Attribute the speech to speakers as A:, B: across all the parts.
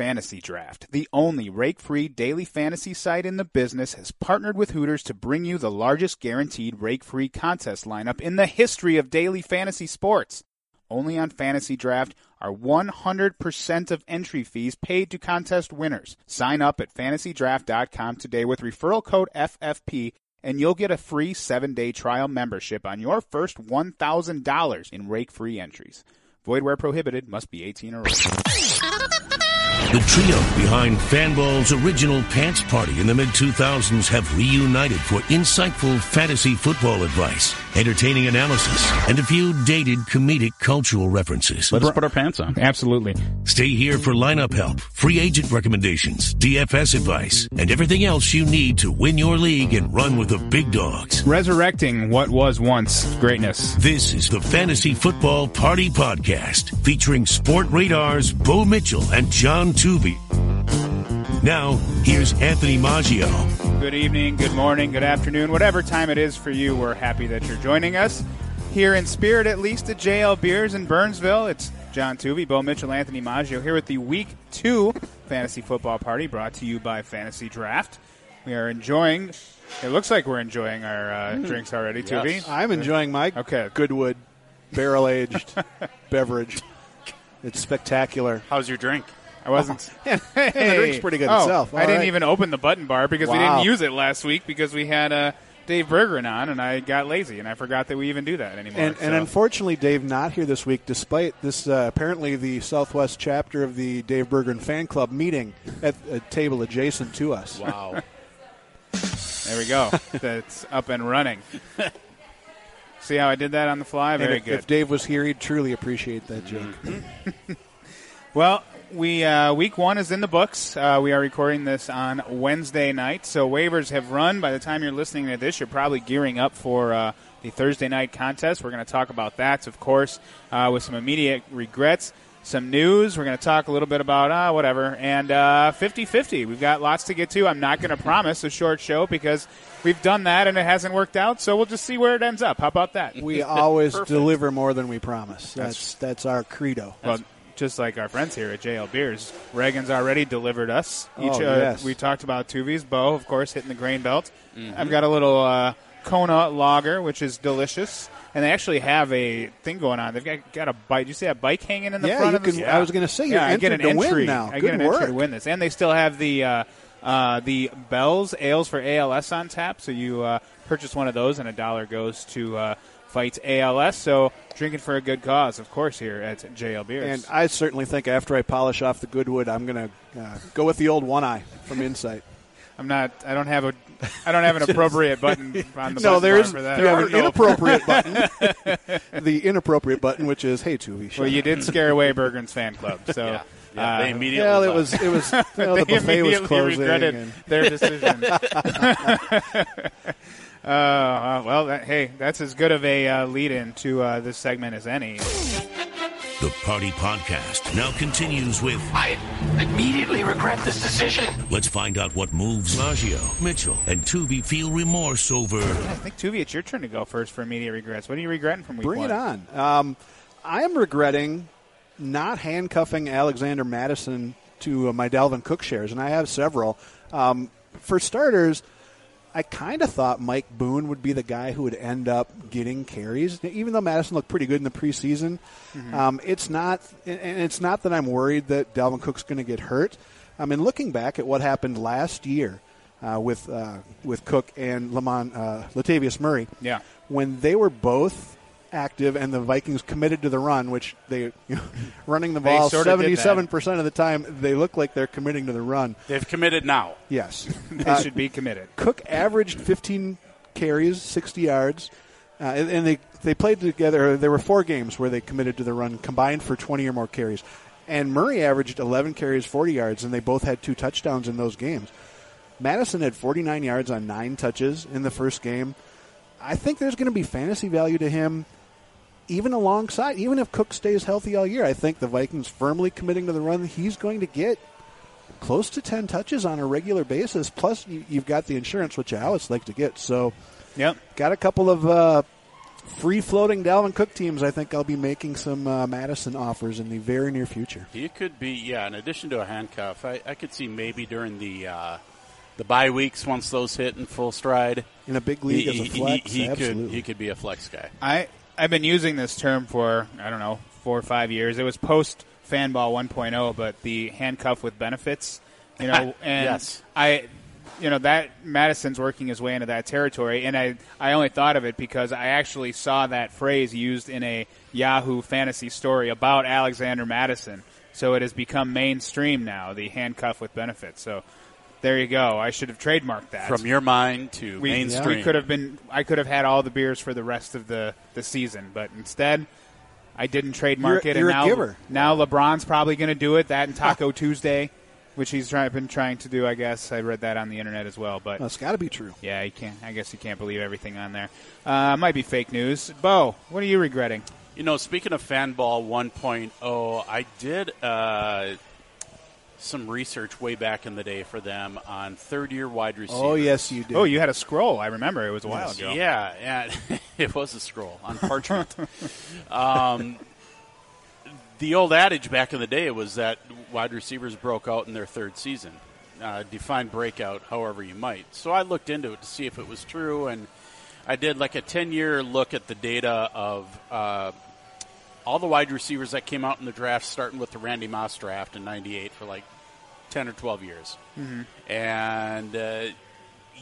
A: Fantasy Draft, the only rake free daily fantasy site in the business, has partnered with Hooters to bring you the largest guaranteed rake free contest lineup in the history of daily fantasy sports. Only on Fantasy Draft are 100% of entry fees paid to contest winners. Sign up at fantasydraft.com today with referral code FFP and you'll get a free seven day trial membership on your first $1,000 in rake free entries. Void where prohibited, must be 18 or older.
B: The trio behind Fanball's original Pants Party in the mid 2000s have reunited for insightful fantasy football advice, entertaining analysis, and a few dated comedic cultural references.
C: Let us put our pants on.
A: Absolutely.
B: Stay here for lineup help, free agent recommendations, DFS advice, and everything else you need to win your league and run with the big dogs.
A: Resurrecting what was once greatness.
B: This is the Fantasy Football Party Podcast, featuring Sportradar's Bo Mitchell and John Tuvey. Now, here's Anthony Maggio.
A: Good evening, good morning, good afternoon, whatever time it is for you, we're happy that you're joining us. Here in spirit, at least, at JL Beers in Burnsville. It's John Tuvey, Bo Mitchell, Anthony Maggio here with the Week 2 Fantasy Football Party brought to you by Fantasy Draft. We are enjoying, it looks like we're enjoying our uh, drinks already, Tuvey.
D: I'm enjoying my
A: Okay.
D: Goodwood barrel aged beverage. It's spectacular.
E: How's your drink?
A: I wasn't.
D: the drink's pretty good
A: oh,
D: itself.
A: I
D: All
A: didn't
D: right.
A: even open the button bar because we didn't use it last week because we had uh, Dave Bergeron on, and I got lazy and I forgot that we even do that anymore.
D: And, and unfortunately, Dave not here this week, despite this uh, apparently the Southwest chapter of the Dave Bergeron fan club meeting at a table adjacent to us.
E: Wow.
A: there we go. That's up and running. See how I did that on the fly? Very
D: if,
A: good.
D: if Dave was here, he'd truly appreciate that joke.
A: Well, we uh, week one is in the books. Uh, we are recording this on Wednesday night, so waivers have run. By the time you're listening to this, you're probably gearing up for uh, the Thursday night contest. We're going to talk about that, of course, uh, with some immediate regrets. Some news. We're going to talk a little bit about uh, whatever. And uh, 50-50. We've got lots to get to. I'm not going to promise a short show because we've done that and it hasn't worked out. So we'll just see where it ends up. How about that?
D: We always deliver more than we promise. That's that's our credo.
A: Well, just like our friends here at JL Beers, Reagan's already delivered us. Each,
D: Oh,
A: uh,
D: yes.
A: We talked about Tuvey's Bo, of course, hitting the grain belt.
D: Mm-hmm.
A: I've got a little uh, Kona lager, which is delicious. And they actually have a thing going on. They've got, got a bike. Did you see that bike hanging in the
D: Yeah,
A: front
D: you
A: of this?
D: can- I was gonna say, you're
A: yeah, I get an
D: entered to win
A: entry
D: now.
A: I
D: Good
A: get an entry to win this, and they still have the uh, uh, the Bell's ales for ALS on tap. So you uh, purchase one of those, and a dollar goes to uh, fight ALS. So drinking for a good cause, of course, here at JL Beers.
D: And I certainly think after I polish off the Goodwood, I'm going to uh, go with the old one eye from Insight.
A: I'm not. I don't have a. I don't have an appropriate button on the
D: no, there is.
A: there for that.
D: you have an inappropriate button. the inappropriate button, which is "Hey, Tuvey." shut
A: Well, you did scare away Bergeron's fan club, so
E: Yeah. Yeah,
A: uh,
E: they immediately.
D: Well, it was it was you know, the buffet was
A: immediately
D: closing.
A: regretted
D: and-
A: their decision. Uh, uh, well, that, hey, that's as good of a uh, lead-in to uh, this segment as any.
B: The Party Podcast now continues with
F: I immediately regret this decision.
B: Let's find out what moves Maggio, Mitchell, and Tuvey feel remorse over.
A: I think Tuvey, it's your turn to go first for immediate regrets. What are you regretting from week
D: Bring
A: one?
D: it on. Um, I am regretting not handcuffing Alexander Mattison to uh, my Dalvin Cook shares, and I have several. Um, for starters, I kind of thought Mike Boone would be the guy who would end up getting carries, even though Mattison looked pretty good in the preseason. Um, it's not, and and it's not that I'm worried that Dalvin Cook's going to get hurt. I mean, looking back at what happened last year uh, with uh, with Cook and Lamont uh, Latavius Murray,
A: Yeah.
D: when they were both active and the Vikings committed to the run, which they you know, running the ball
A: that.
D: seventy-seven percent of the time, they look like they're committing to the run.
E: They've committed now.
D: Yes,
A: They
D: Uh,
A: should be committed.
D: Cook averaged fifteen carries, sixty yards, uh, and, and they they played together. There were four games where they committed to the run combined for twenty or more carries, and Murray averaged eleven carries, forty yards, and they both had two touchdowns in those games. Madison had 49 yards on nine touches in the first game. I think there's going to be fantasy value to him, even alongside, even if Cook stays healthy all year. I think the Vikings firmly committing to the run. He's going to get close to 10 touches on a regular basis. Plus, you, you've got the insurance, which I always like to get. So,
A: Yep.
D: got a couple of uh, free floating Dalvin Cook teams, I think I'll be making some uh, Mattison offers in the very near future.
C: He could be, yeah. In addition to a handcuff, I, I could see maybe during the uh, the bye weeks once those hit in full stride.
D: In a big league
C: he,
D: as a flex,
C: he, he
D: absolutely.
C: could he could be a flex guy.
A: I I've been using this term for I don't know four or five years. It was post Fanball 1.0, but the handcuff with benefits, you know, and
C: Yes.
A: I, you know, that Mattison's working his way into that territory, and I I only thought of it because I actually saw that phrase used in a Yahoo fantasy story about Alexander Mattison. So it has become mainstream now, the handcuff with benefits. So there you go. I should have trademarked that
C: From your mind to
A: we,
C: mainstream.
A: we could have been. I could have had all the beers for the rest of the, the season, but instead, I didn't trademark
D: You're-
A: it.
D: you're
A: and
D: a
A: now,
D: giver.
A: now LeBron's probably going to do it. That and Taco Tuesday, which he's try, been trying to do. I guess I read that on the internet as well. But
D: Well, it's got to be true.
A: yeah, you can't. I guess you can't believe everything on there. Uh, might be fake news. Bo, what are you regretting?
C: You know, speaking of Fanball 1.0, I did uh, some research way back in the day for them on third year wide receivers.
D: Oh yes, you did.
A: Oh, you had a scroll. I remember it was a while
D: Yes.
A: ago.
C: Yeah, and it was a scroll on parchment. um, the old adage back in the day was that wide receivers broke out in their third season. Uh, define breakout however you might. So I looked into it to see if it was true, and I did like a 10 year look at the data of uh, all the wide receivers that came out in the draft, starting with the Randy Moss draft in 98 for like 10 or 12 years. And uh,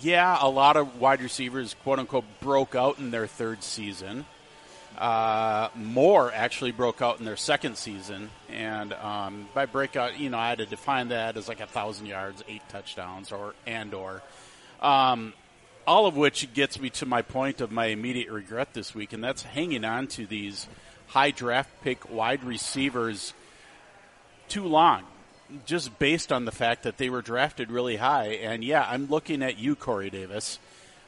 C: yeah, a lot of wide receivers, quote unquote, broke out in their third season. Uh, more actually broke out in their second season, and um, by breakout, you know, I had to define that as like a thousand yards, eight touchdowns, or and or, um, all of which gets me to my point of my immediate regret this week, and that's hanging on to these high draft pick wide receivers too long, just based on the fact that they were drafted really high. And yeah, I'm looking at you, Corey Davis.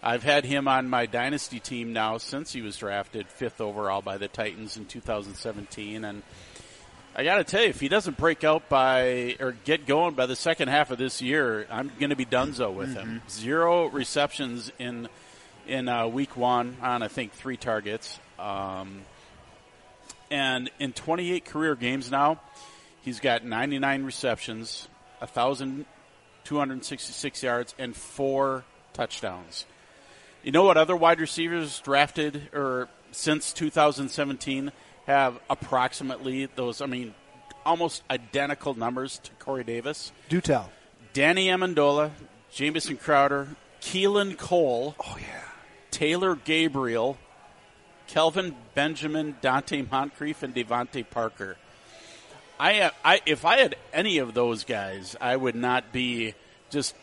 C: I've had him on my dynasty team now since he was drafted fifth overall by the Titans in 2017, and I got to tell you, if he doesn't break out by or get going by the second half of this year, I'm going to be donezo with him. Zero receptions in in uh, week one on I think three targets, um, and in 28 career games now, he's got 99 receptions, 1,266 yards, and four touchdowns. You know what other wide receivers drafted or since 2017 have approximately those? I mean, almost identical numbers to Corey Davis.
D: Do tell.
C: Danny Amendola, Jamison Crowder, Keelan Cole. Oh yeah. Taylor Gabriel, Kelvin Benjamin, Donte Moncrief, and DeVante Parker. I, I, if I had any of those guys, I would not be just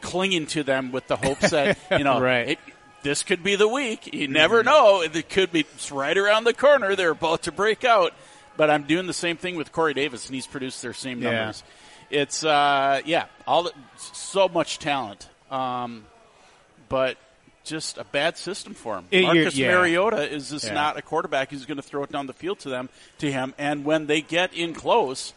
C: clinging to them with the hopes that you know,
A: Right.
C: it, this could be the week. You never know; it could be it's right around the corner. They're about to break out. But I'm doing the same thing with Corey Davis, and he's produced their same
A: Yeah.
C: numbers. It's uh, yeah, all the, so much talent, um, but just a bad system for him.
A: It-
C: Marcus
A: yeah.
C: Mariota is just
A: Yeah.
C: not a quarterback who's going to throw it down the field to them to him. And when they get in close,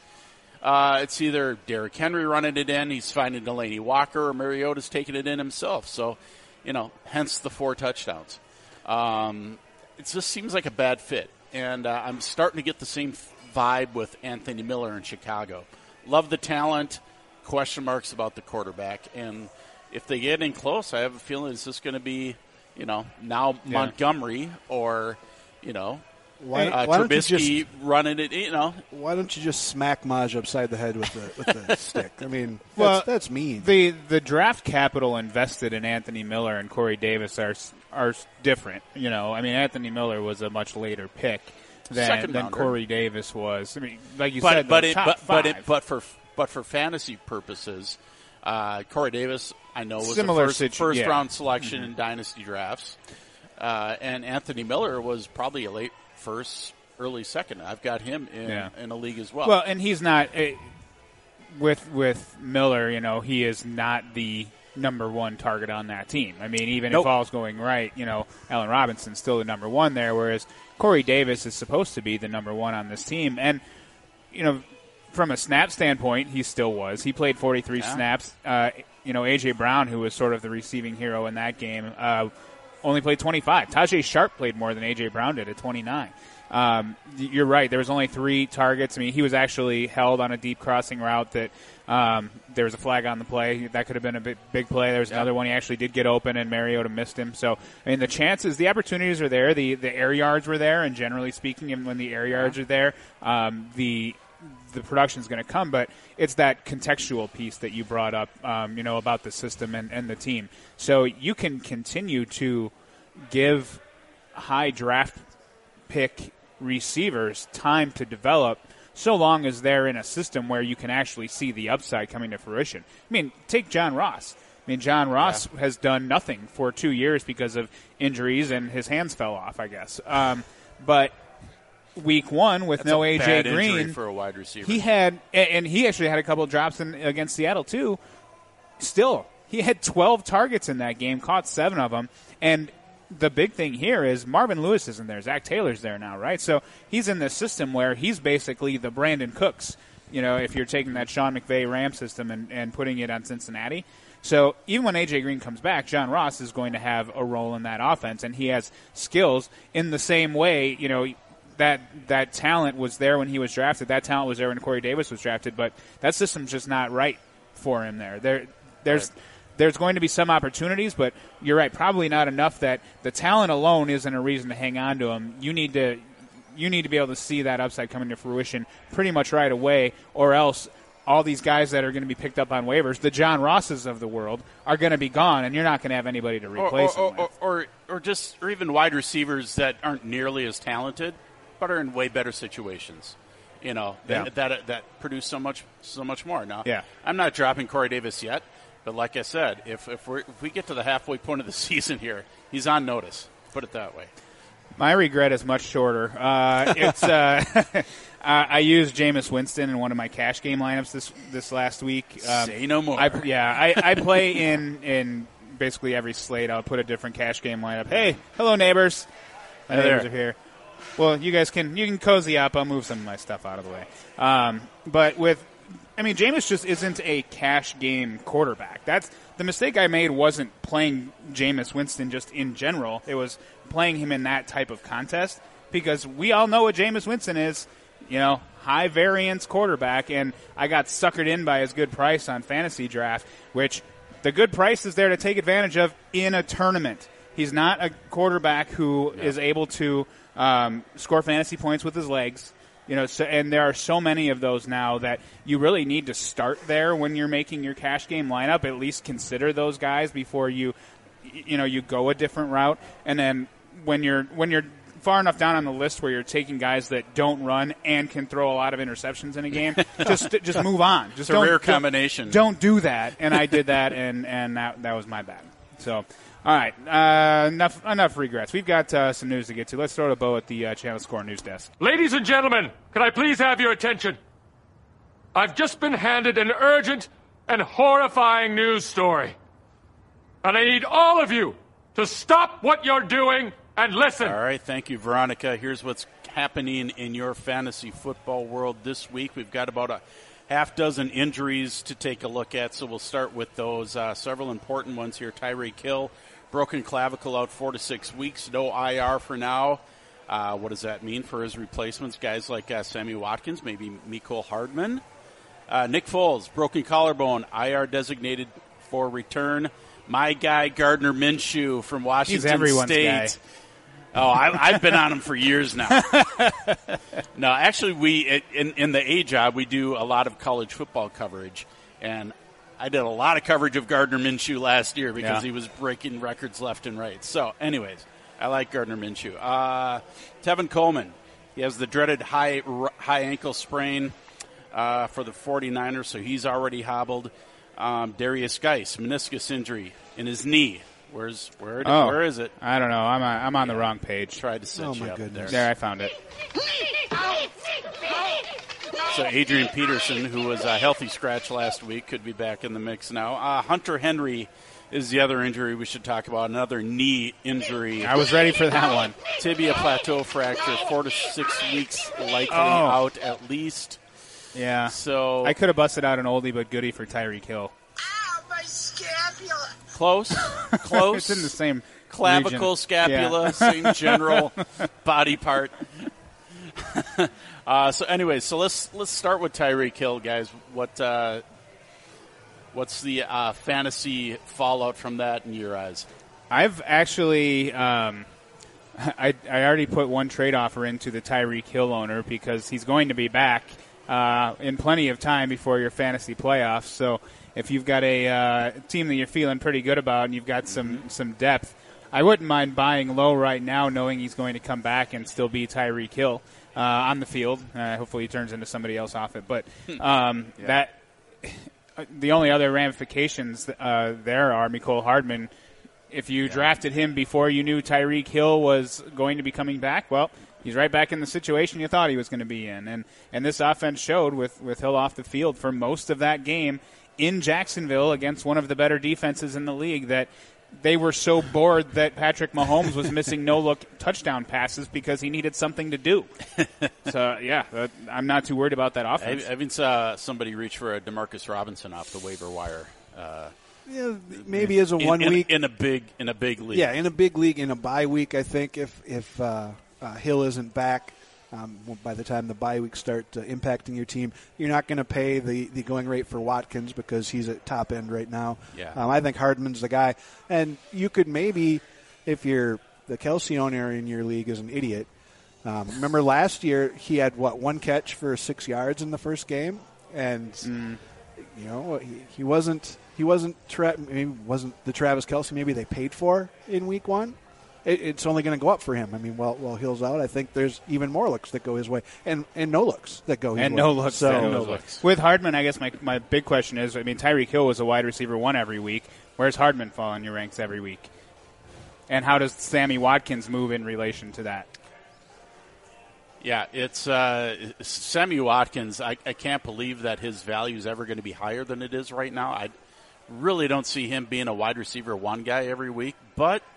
C: uh, it's either Derrick Henry running it in, he's finding Delanie Walker, or Mariota's taking it in himself. So, you know, hence the four touchdowns. Um, it just seems like a bad fit, and uh, I'm starting to get the same vibe with Anthony Miller in Chicago. Love the talent, question marks about the quarterback, and if they get in close, I have a feeling it's just going to be, you know, now
A: Yeah.
C: Montgomery or, you know,
D: Why,
C: uh,
D: why don't you
C: Trubisky
D: just
C: running it. You know,
D: why don't you just smack Maj upside the head with the with the stick? I mean, that's,
A: Well,
D: that's mean.
A: The the draft capital invested in Anthony Miller and Corey Davis are are different. You know, I mean, Anthony Miller was a much later pick than, than. Corey Davis was. I mean, like you
C: but
A: said,
C: but
A: the
C: it,
A: top
C: but but, it, but for but for fantasy purposes, uh, Corey Davis I know was
A: Similar
C: a first,
A: situ-
C: first
A: yeah. Mm-hmm.
C: round selection in dynasty drafts, uh, and Anthony Miller was probably a late first, early second. I've got him in
A: Yeah.
C: in a league as well.
A: Well, and he's not eh, with with Miller. You know, he is not the number one target on that team. I mean, even
C: Nope.
A: if all's going right, you know, Allen Robinson's still the number one there, whereas Corey Davis is supposed to be the number one on this team. And you know, from a snap standpoint, he still was. He played 43
C: Yeah.
A: snaps. Uh, you know, AJ Brown, who was sort of the receiving hero in that game. Uh, only played 25. Tajaé Sharpe played more than AJ Brown did at 29. Um, you're right. There was only three targets. I mean, he was actually held on a deep crossing route that um, there was a flag on the play. That could have been a big, big play. There was another one he actually did get open, and Mariota missed him. So, I mean, the chances, the opportunities are there. The the air yards were there, and generally speaking, and when the air yards are there, um, the the production is going to come, but it's that contextual piece that you brought up, um, you know, about the system and, and the team. So you can continue to give high draft pick receivers time to develop so long as they're in a system where you can actually see the upside coming to fruition. I mean, take John Ross. I mean, John Ross yeah. has done nothing for two years because of injuries and his hands fell off, I guess. Um, but week one with
C: That's
A: no AJ
C: Green for a wide receiver,
A: he had, and he actually had a couple of drops in, against Seattle too. Still, he had 12 targets in that game, caught seven of them, and the big thing here is Marvin Lewis isn't there. Zac Taylor's there now, right? So he's in this system where he's basically the Brandin Cooks. You know, if you're taking that Sean McVay Ram system and, and putting it on Cincinnati. So even when AJ Green comes back, John Ross is going to have a role in that offense, and he has skills in the same way. You know, that that talent was there when he was drafted. That talent was there when Corey Davis was drafted, but that system's just not right for him there. There, there's. Right there's going to be some opportunities, but you're right, probably not enough that the talent alone isn't a reason to hang on to him. You need to you need to be able to see that upside coming to fruition pretty much right away, or else all these guys that are going to be picked up on waivers, the John Rosses of the world, are going to be gone, and you're not going to have anybody to replace
C: or,
A: or,
C: or, or, or just or even wide receivers that aren't nearly as talented, but are in way better situations. You know
A: yeah.
C: that, that that produce so much so much more. Now,
A: yeah.
C: I'm not dropping Corey Davis yet. But like I said, if if, we if we get to the halfway point of the season here, he's on notice. Put it that way.
A: My regret is much shorter. Uh, it's uh, I used Jameis Winston in one of my cash game lineups this this last week.
C: Um, Say no more.
A: I, yeah, I, I play in in basically every slate. I'll put a different cash game lineup. Hey, hello neighbors. My
C: hey
A: neighbors
C: there.
A: are here. Well, you guys can you can cozy up. I'll move some of my stuff out of the way. Um, but with I mean, Jameis just isn't a cash game quarterback. That's the mistake I made. Wasn't playing Jameis Winston just in general. It was playing him in that type of contest because we all know what Jameis Winston is. You know, high variance quarterback, and I got suckered in by his good price on fantasy draft, which the good price is there to take advantage of in a tournament. He's not a quarterback who is able to um, score fantasy points with his legs. You know, so, and there are so many of those now that you really need to start there when you're making your cash game lineup. At least consider those guys before you, you know, you go a different route. And then when you're when you're far enough down on the list where you're taking guys that don't run and can throw a lot of interceptions in a game, just just move on. Just
C: it's a rare combination.
A: Don't, don't do that. And I did that, and and that that was my bad. So all right, uh, enough enough regrets. We've got uh, some news to get to. Let's throw a bow at the uh, Channel Score news desk.
E: Ladies and gentlemen, can I please have your attention? I've just been handed an urgent and horrifying news story. And I need all of you to stop what you're doing and listen.
C: All right, thank you, Veronica. Here's what's happening in your fantasy football world this week. We've got about a half dozen injuries to take a look at, so we'll start with those. Uh, several important ones here. Tyreek Hill broken clavicle out four to six weeks, no IR for now. Uh, what does that mean for his replacements? Guys like uh, Sammy Watkins, maybe Mecole Hardman. Uh, Nick Foles, broken collarbone, IR designated for return. My guy Gardner Minshew from Washington State.
A: Guy.
C: Oh, I, have been on him for years now. no, actually, we in, in the A job we do a lot of college football coverage, and I did a lot of coverage of Gardner Minshew last year because
A: yeah.
C: he was breaking records left and right. So, anyways, I like Gardner Minshew. Uh, Tevin Coleman, he has the dreaded high high ankle sprain uh, for the 49ers, so he's already hobbled. Um, Derrius Guice, meniscus injury in his knee. Where's where?
A: Oh,
C: where is it?
A: I don't know. I'm on, I'm on yeah. the wrong page.
C: Tried to set
D: oh
C: you
D: my
C: up
D: goodness.
C: there.
A: There, I found it.
C: So Adrian Peterson, who was a healthy scratch last week, could be back in the mix now. Uh, Hunter Henry is the other injury we should talk about. Another knee injury.
A: I was ready for that one.
C: Tibia plateau fracture, four to six weeks likely
A: oh.
C: out at least.
A: Yeah.
C: So
A: I could have busted out an oldie but goodie for Tyreek Hill.
G: Ow, my scapula.
C: Close, close.
A: it's in the same
C: clavicle,
A: region.
C: scapula,
A: Yeah.
C: same general body part. uh, so, anyway, so let's let's start with Tyreek Hill, guys. What uh, what's the uh, fantasy fallout from that in your eyes?
A: I've actually, um, I, I already put one trade offer into the Tyreek Hill owner because he's going to be back uh, in plenty of time before your fantasy playoffs. So if you've got a uh, team that you're feeling pretty good about and you've got some some depth, I wouldn't mind buying low right now, knowing he's going to come back and still be Tyreek Hill uh, on the field. Uh, hopefully, he turns into somebody else off it. But um, that the only other ramifications uh, there are Mecole Hardman. If you drafted him before you knew Tyreek Hill was going to be coming back, well, he's right back in the situation you thought he was going to be in. And and this offense showed with with Hill off the field for most of that game in Jacksonville against one of the better defenses in the league that they were so bored that Patrick Mahomes was missing no look touchdown passes because he needed something to do. so yeah, uh, I'm not too worried about that
C: I,
A: offense.
C: I even saw somebody reach for a Demarcus Robinson off the waiver wire. Uh,
D: Yeah, maybe as a
C: in-
D: one
C: in,
D: week.
C: in a big in a big league.
D: Yeah, in a big league, in a bye week, I think if if uh, uh, Hill isn't back um, by the time the bye weeks start uh, impacting your team, you're not going to pay the, the going rate for Watkins because he's at top end right now.
C: Yeah.
D: Um, I think Hardman's the guy, and you could maybe, if you're the Kelce owner in your league is an idiot. Um, remember last year he had what one catch for six yards in the first game, and you know he, he wasn't he wasn't tra- maybe wasn't the Travis Kelce maybe they paid for in week one. It, it's only going to go up for him. I mean, while while Hill's out, I think there's even more looks that go his way, and and no looks that go his
A: and
D: way.
A: no looks.
D: So
A: there.
C: no looks.
A: With Hardman, I guess my, my big question is: I mean, Tyreek Hill was a wide receiver one every week. Where's Hardman fall in your ranks every week? And how does Sammy Watkins move in relation to that?
C: Yeah, it's uh, Sammy Watkins. I, I can't believe that his value is ever going to be higher than it is right now. I really don't see him being a wide receiver one guy every week. But it's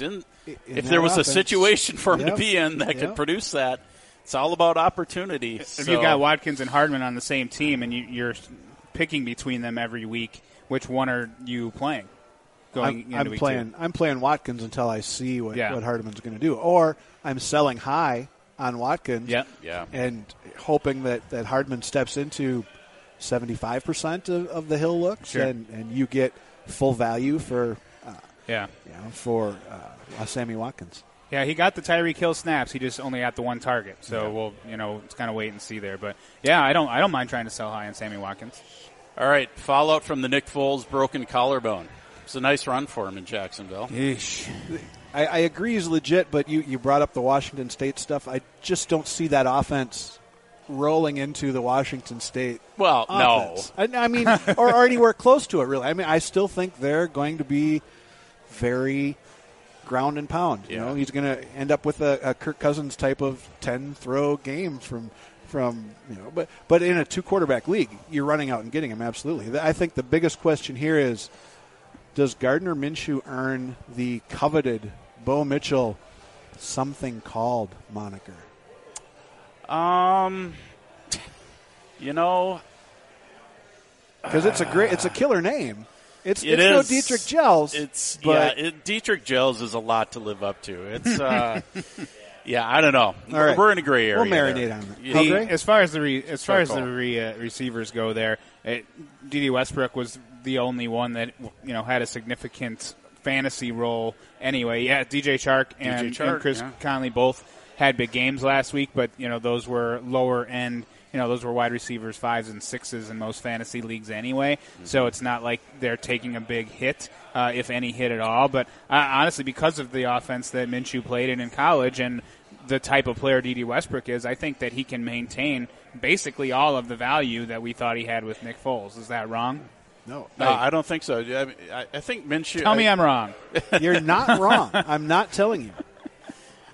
C: in,
D: In
C: if there was
D: offense.
C: a situation for him
D: Yep.
C: to be in that
D: Yep.
C: could produce that, it's all about opportunity.
A: If you've got Watkins and Hardman on the same team, and you, you're picking between them every week, which one are you playing? Going
D: I'm,
A: into
D: I'm playing
A: Two?
D: I'm playing Watkins until I see what,
A: Yeah.
D: what Hardman's going to do, or I'm selling high on Watkins.
A: Yep.
C: Yeah.
D: and hoping that, that Hardman steps into 75% of, of the Hill looks,
A: Sure.
D: and, and you get full value for
A: Yeah.
D: you know, for uh, Sammy Watkins.
A: Yeah, he got the Tyreek Hill snaps. He just only got the one target. So we'll, you know, it's kind of wait and see there. But yeah, I don't, I don't mind trying to sell high on Sammy Watkins.
C: all right, fallout from the Nick Foles broken collarbone. It's a nice run for him in Jacksonville.
A: Yeesh.
D: I, I agree he's legit, but you, you brought up the Washington State stuff. I just don't see that offense rolling into the Washington State
C: Well, no.
D: I, I mean, or, or anywhere close to it, really. I mean, I still think they're going to be very ground and pound. You
C: Yeah.
D: know, he's going to end up with a, a Kirk Cousins type of ten throw game from from you know, but but in a two quarterback league, you're running out and getting him absolutely. I think the biggest question here is, does Gardner Minshew earn the coveted Bo Mitchell something called moniker?
C: Um, you know,
D: Because it's a great, it's a killer name. It's,
C: It
D: it's no. Dietrich Gels.
C: It's
D: but
C: yeah. It, Dietrich Gels is a lot to live up to. It's uh, yeah. I don't know. We're,
D: right.
C: we're in a gray area.
D: We'll marinate
C: there.
D: on it.
C: Yeah.
A: The- as far as the re, as far
C: Fair
A: as the re, uh, receivers go, there, it, Dede Westbrook was the only one that you know had a significant fantasy role. Anyway, yeah, DJ Chark and,
C: Chark,
A: and Chris
C: yeah.
A: Conley both had big games last week, but you know those were lower end. You know those were wide receivers fives and sixes in most fantasy leagues anyway.
C: Mm-hmm.
A: So it's not like they're taking a big hit, uh, if any hit at all. But uh, honestly, because of the offense that Minshew played in in college and the type of player Dede Westbrook is, I think that he can maintain basically all of the value that we thought he had with Nick Foles. Is that wrong?
D: no,
C: No, I don't think so. I, mean, I, I think Minshew.
A: Tell me
C: I,
A: I'm wrong.
D: you're not wrong. I'm not telling you.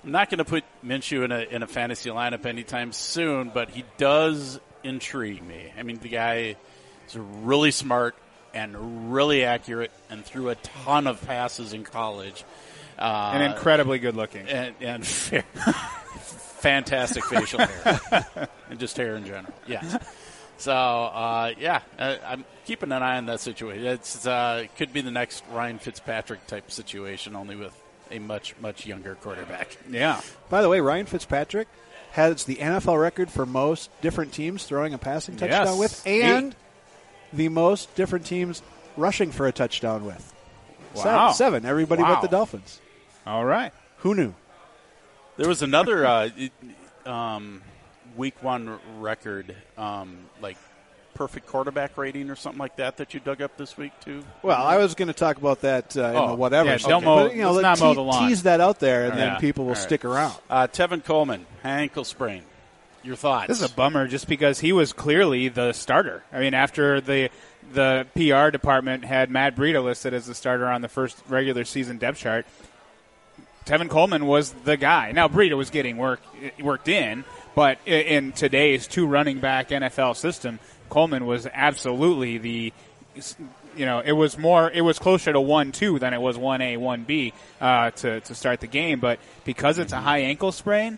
C: I'm not going to put Minshew in a in a fantasy lineup anytime soon, but he does intrigue me. I mean, the guy is really smart and really accurate, and threw a ton of passes in college. Uh,
A: and incredibly good looking.
C: and, and fair, fantastic facial hair and just hair in general. Yes. So uh, yeah, I, I'm keeping an eye on that situation. It's uh, it could be the next Ryan Fitzpatrick type situation, only with a much much younger quarterback.
A: Yeah.
D: By the way, Ryan Fitzpatrick has the NFL record for most different teams throwing a passing touchdown
A: Yes.
D: with, and the most different teams rushing for a touchdown with. Seven-
A: Wow.
D: Seven. Everybody
A: Wow.
D: but the Dolphins.
A: All right.
D: Who knew?
C: There was another uh, um, week one record, um, like perfect quarterback rating or something like that, that you dug up this week too.
D: Well, I was going to talk about that uh, in
C: Oh,
D: the whatever.
A: yeah, don't mow-
D: but, you know,
A: let's
D: let-
A: not mow
D: te-
A: the lawn.
D: Tease that out there, and
A: Yeah.
D: then people will
C: All right.
D: stick around.
C: Uh, Tevin Coleman ankle sprain. Your thoughts?
A: This is a bummer just because he was clearly the starter. I mean, after the the PR department had Matt Breida listed as the starter on the first regular season depth chart, Tevin Coleman was the guy. Now Breida was getting work worked in, but in today's two running back NFL system, Coleman was absolutely the you know, it was more, it was closer to one two than it was one A one B uh, to to start the game. But because it's a high ankle sprain,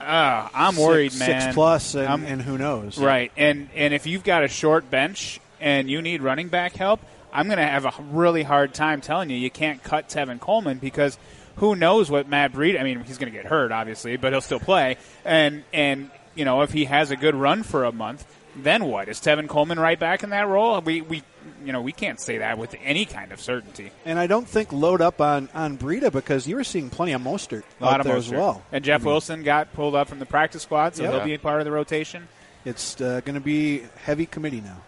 A: uh, I'm worried,
D: six,
A: man.
D: Six plus, and, and who knows?
A: Right, and and if you've got a short bench and you need running back help, I'm going to have a really hard time telling you you can't cut Tevin Coleman because who knows what Matt Breida? I mean, he's going to get hurt, obviously, but he'll still play. And and you know, if he has a good run for a month, then what? Is Tevin Coleman right back in that role? We we you know we can't say that with any kind of certainty.
D: And I don't think load up on on Breida because you were seeing plenty of Mostert
A: A lot of
D: there
A: Mostert.
D: as well.
A: And Jeff Wilson got pulled up from the practice squad, so
D: Yep.
A: he'll be part of the rotation.
D: It's uh, going to be heavy committee now.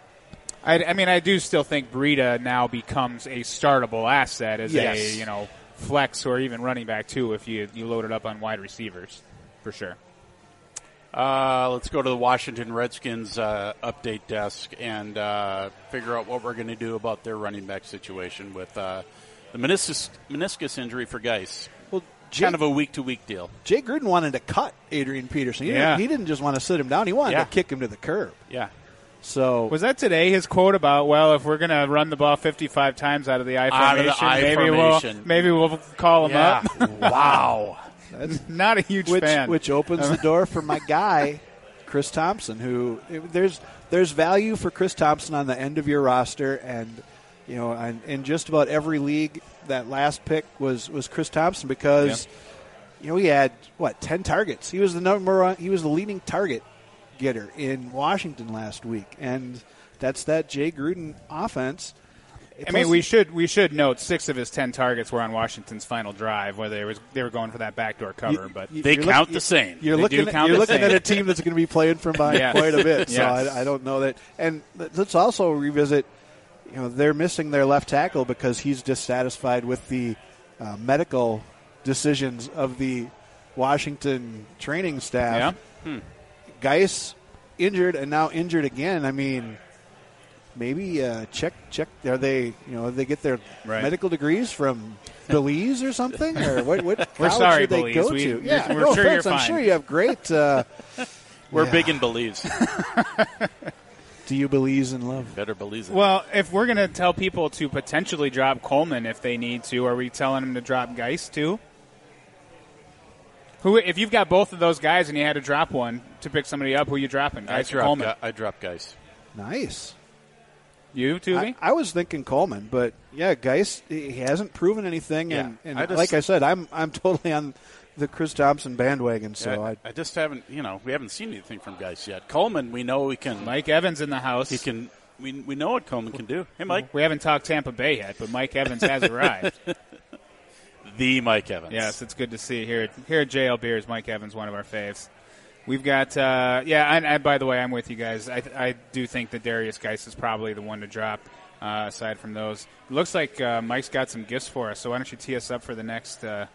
A: I, I mean, I do still think Breida now becomes a startable asset as
D: Yes.
A: a you know flex or even running back too if you you load it up on wide receivers for sure.
C: Uh, let's go to the Washington Redskins uh, update desk and uh, figure out what we're going to do about their running back situation with uh, the meniscus meniscus injury for Guice.
D: Well, Jay,
C: Kind of a week to week deal.
D: Jay Gruden wanted to cut Adrian Peterson. He,
A: Yeah.
D: didn't, he didn't just want to sit him down; he wanted
C: Yeah.
D: to kick him to the curb.
C: Yeah.
D: So
A: Was that today his quote about well if we're going to run the ball 55 times out of the I
C: Out of the
A: formation
C: I
A: maybe
C: formation.
A: we'll maybe we'll call him
C: Yeah.
A: up.
C: wow.
A: Not a huge
D: which
A: fan.
D: which opens the door for my guy, Chris Thompson. Who there's there's value for Chris Thompson on the end of your roster, and you know, and in just about every league, that last pick was was Chris Thompson because you know he had what ten targets. He was the number one, he was the leading target getter in Washington last week, and that's that Jay Gruden offense.
A: I mean, we should we should note six of his ten targets were on Washington's final drive, where they was they were going for that backdoor cover.
D: You-
A: but
C: They count
D: look-
C: the same.
D: You're
A: They
D: looking. At, you're
A: the
D: looking at a team that's going to be playing from behind
A: Yes.
D: quite a bit. So
A: Yes.
D: I, I don't know that. And let's also revisit. You know, they're missing their left tackle because he's dissatisfied with the uh, medical decisions of the Washington training staff.
A: Yeah.
D: Guice injured and now injured again. I mean, maybe uh, check check. Are they you know they get their
A: Right.
D: medical degrees from Belize or something? Or what? what
A: We're
D: college
A: sorry,
D: should they
A: Belize.
D: go
A: We-
D: to? Yeah,
A: we're
D: no
A: sure
D: offense.
A: you're
D: I'm sure you have great. Uh,
C: We're
D: Yeah.
C: big in Belize.
D: do you believe in love?
C: Better Belize. it.
A: Well, if we're going to tell people to potentially drop Coleman if they need to, are we telling them to drop Guice too? Who, if you've got both of those guys and you had to drop one to pick somebody up, who you dropping?
C: I
A: Guice or
C: drop.
A: Coleman?
C: I drop Guice.
D: Nice.
A: You,
D: I,
A: Tuvey?
D: I was thinking Coleman, but yeah, Guice he hasn't proven anything, and,
C: Yeah,
D: and
C: I just-
D: like I said, I'm I'm totally on the Chris Thompson bandwagon. So
C: I,
D: I,
C: I just haven't. You know, we haven't seen anything from Guice yet. Coleman, we know we can.
A: Mike Evans in the house.
C: He can. We, we know what Coleman can do. Hey, Mike.
A: We haven't talked Tampa Bay yet, but Mike Evans has arrived.
C: The Mike Evans.
A: Yes, it's good to see here. Here at JL Beers, Mike Evans, one of our faves. We've got, uh, yeah, and, and by the way, I'm with you guys. I, I do think that Derrius Guice is probably the one to drop. Uh, aside from those, it looks like uh, Mike's got some gifts for us. So why don't you tee us up for the next uh,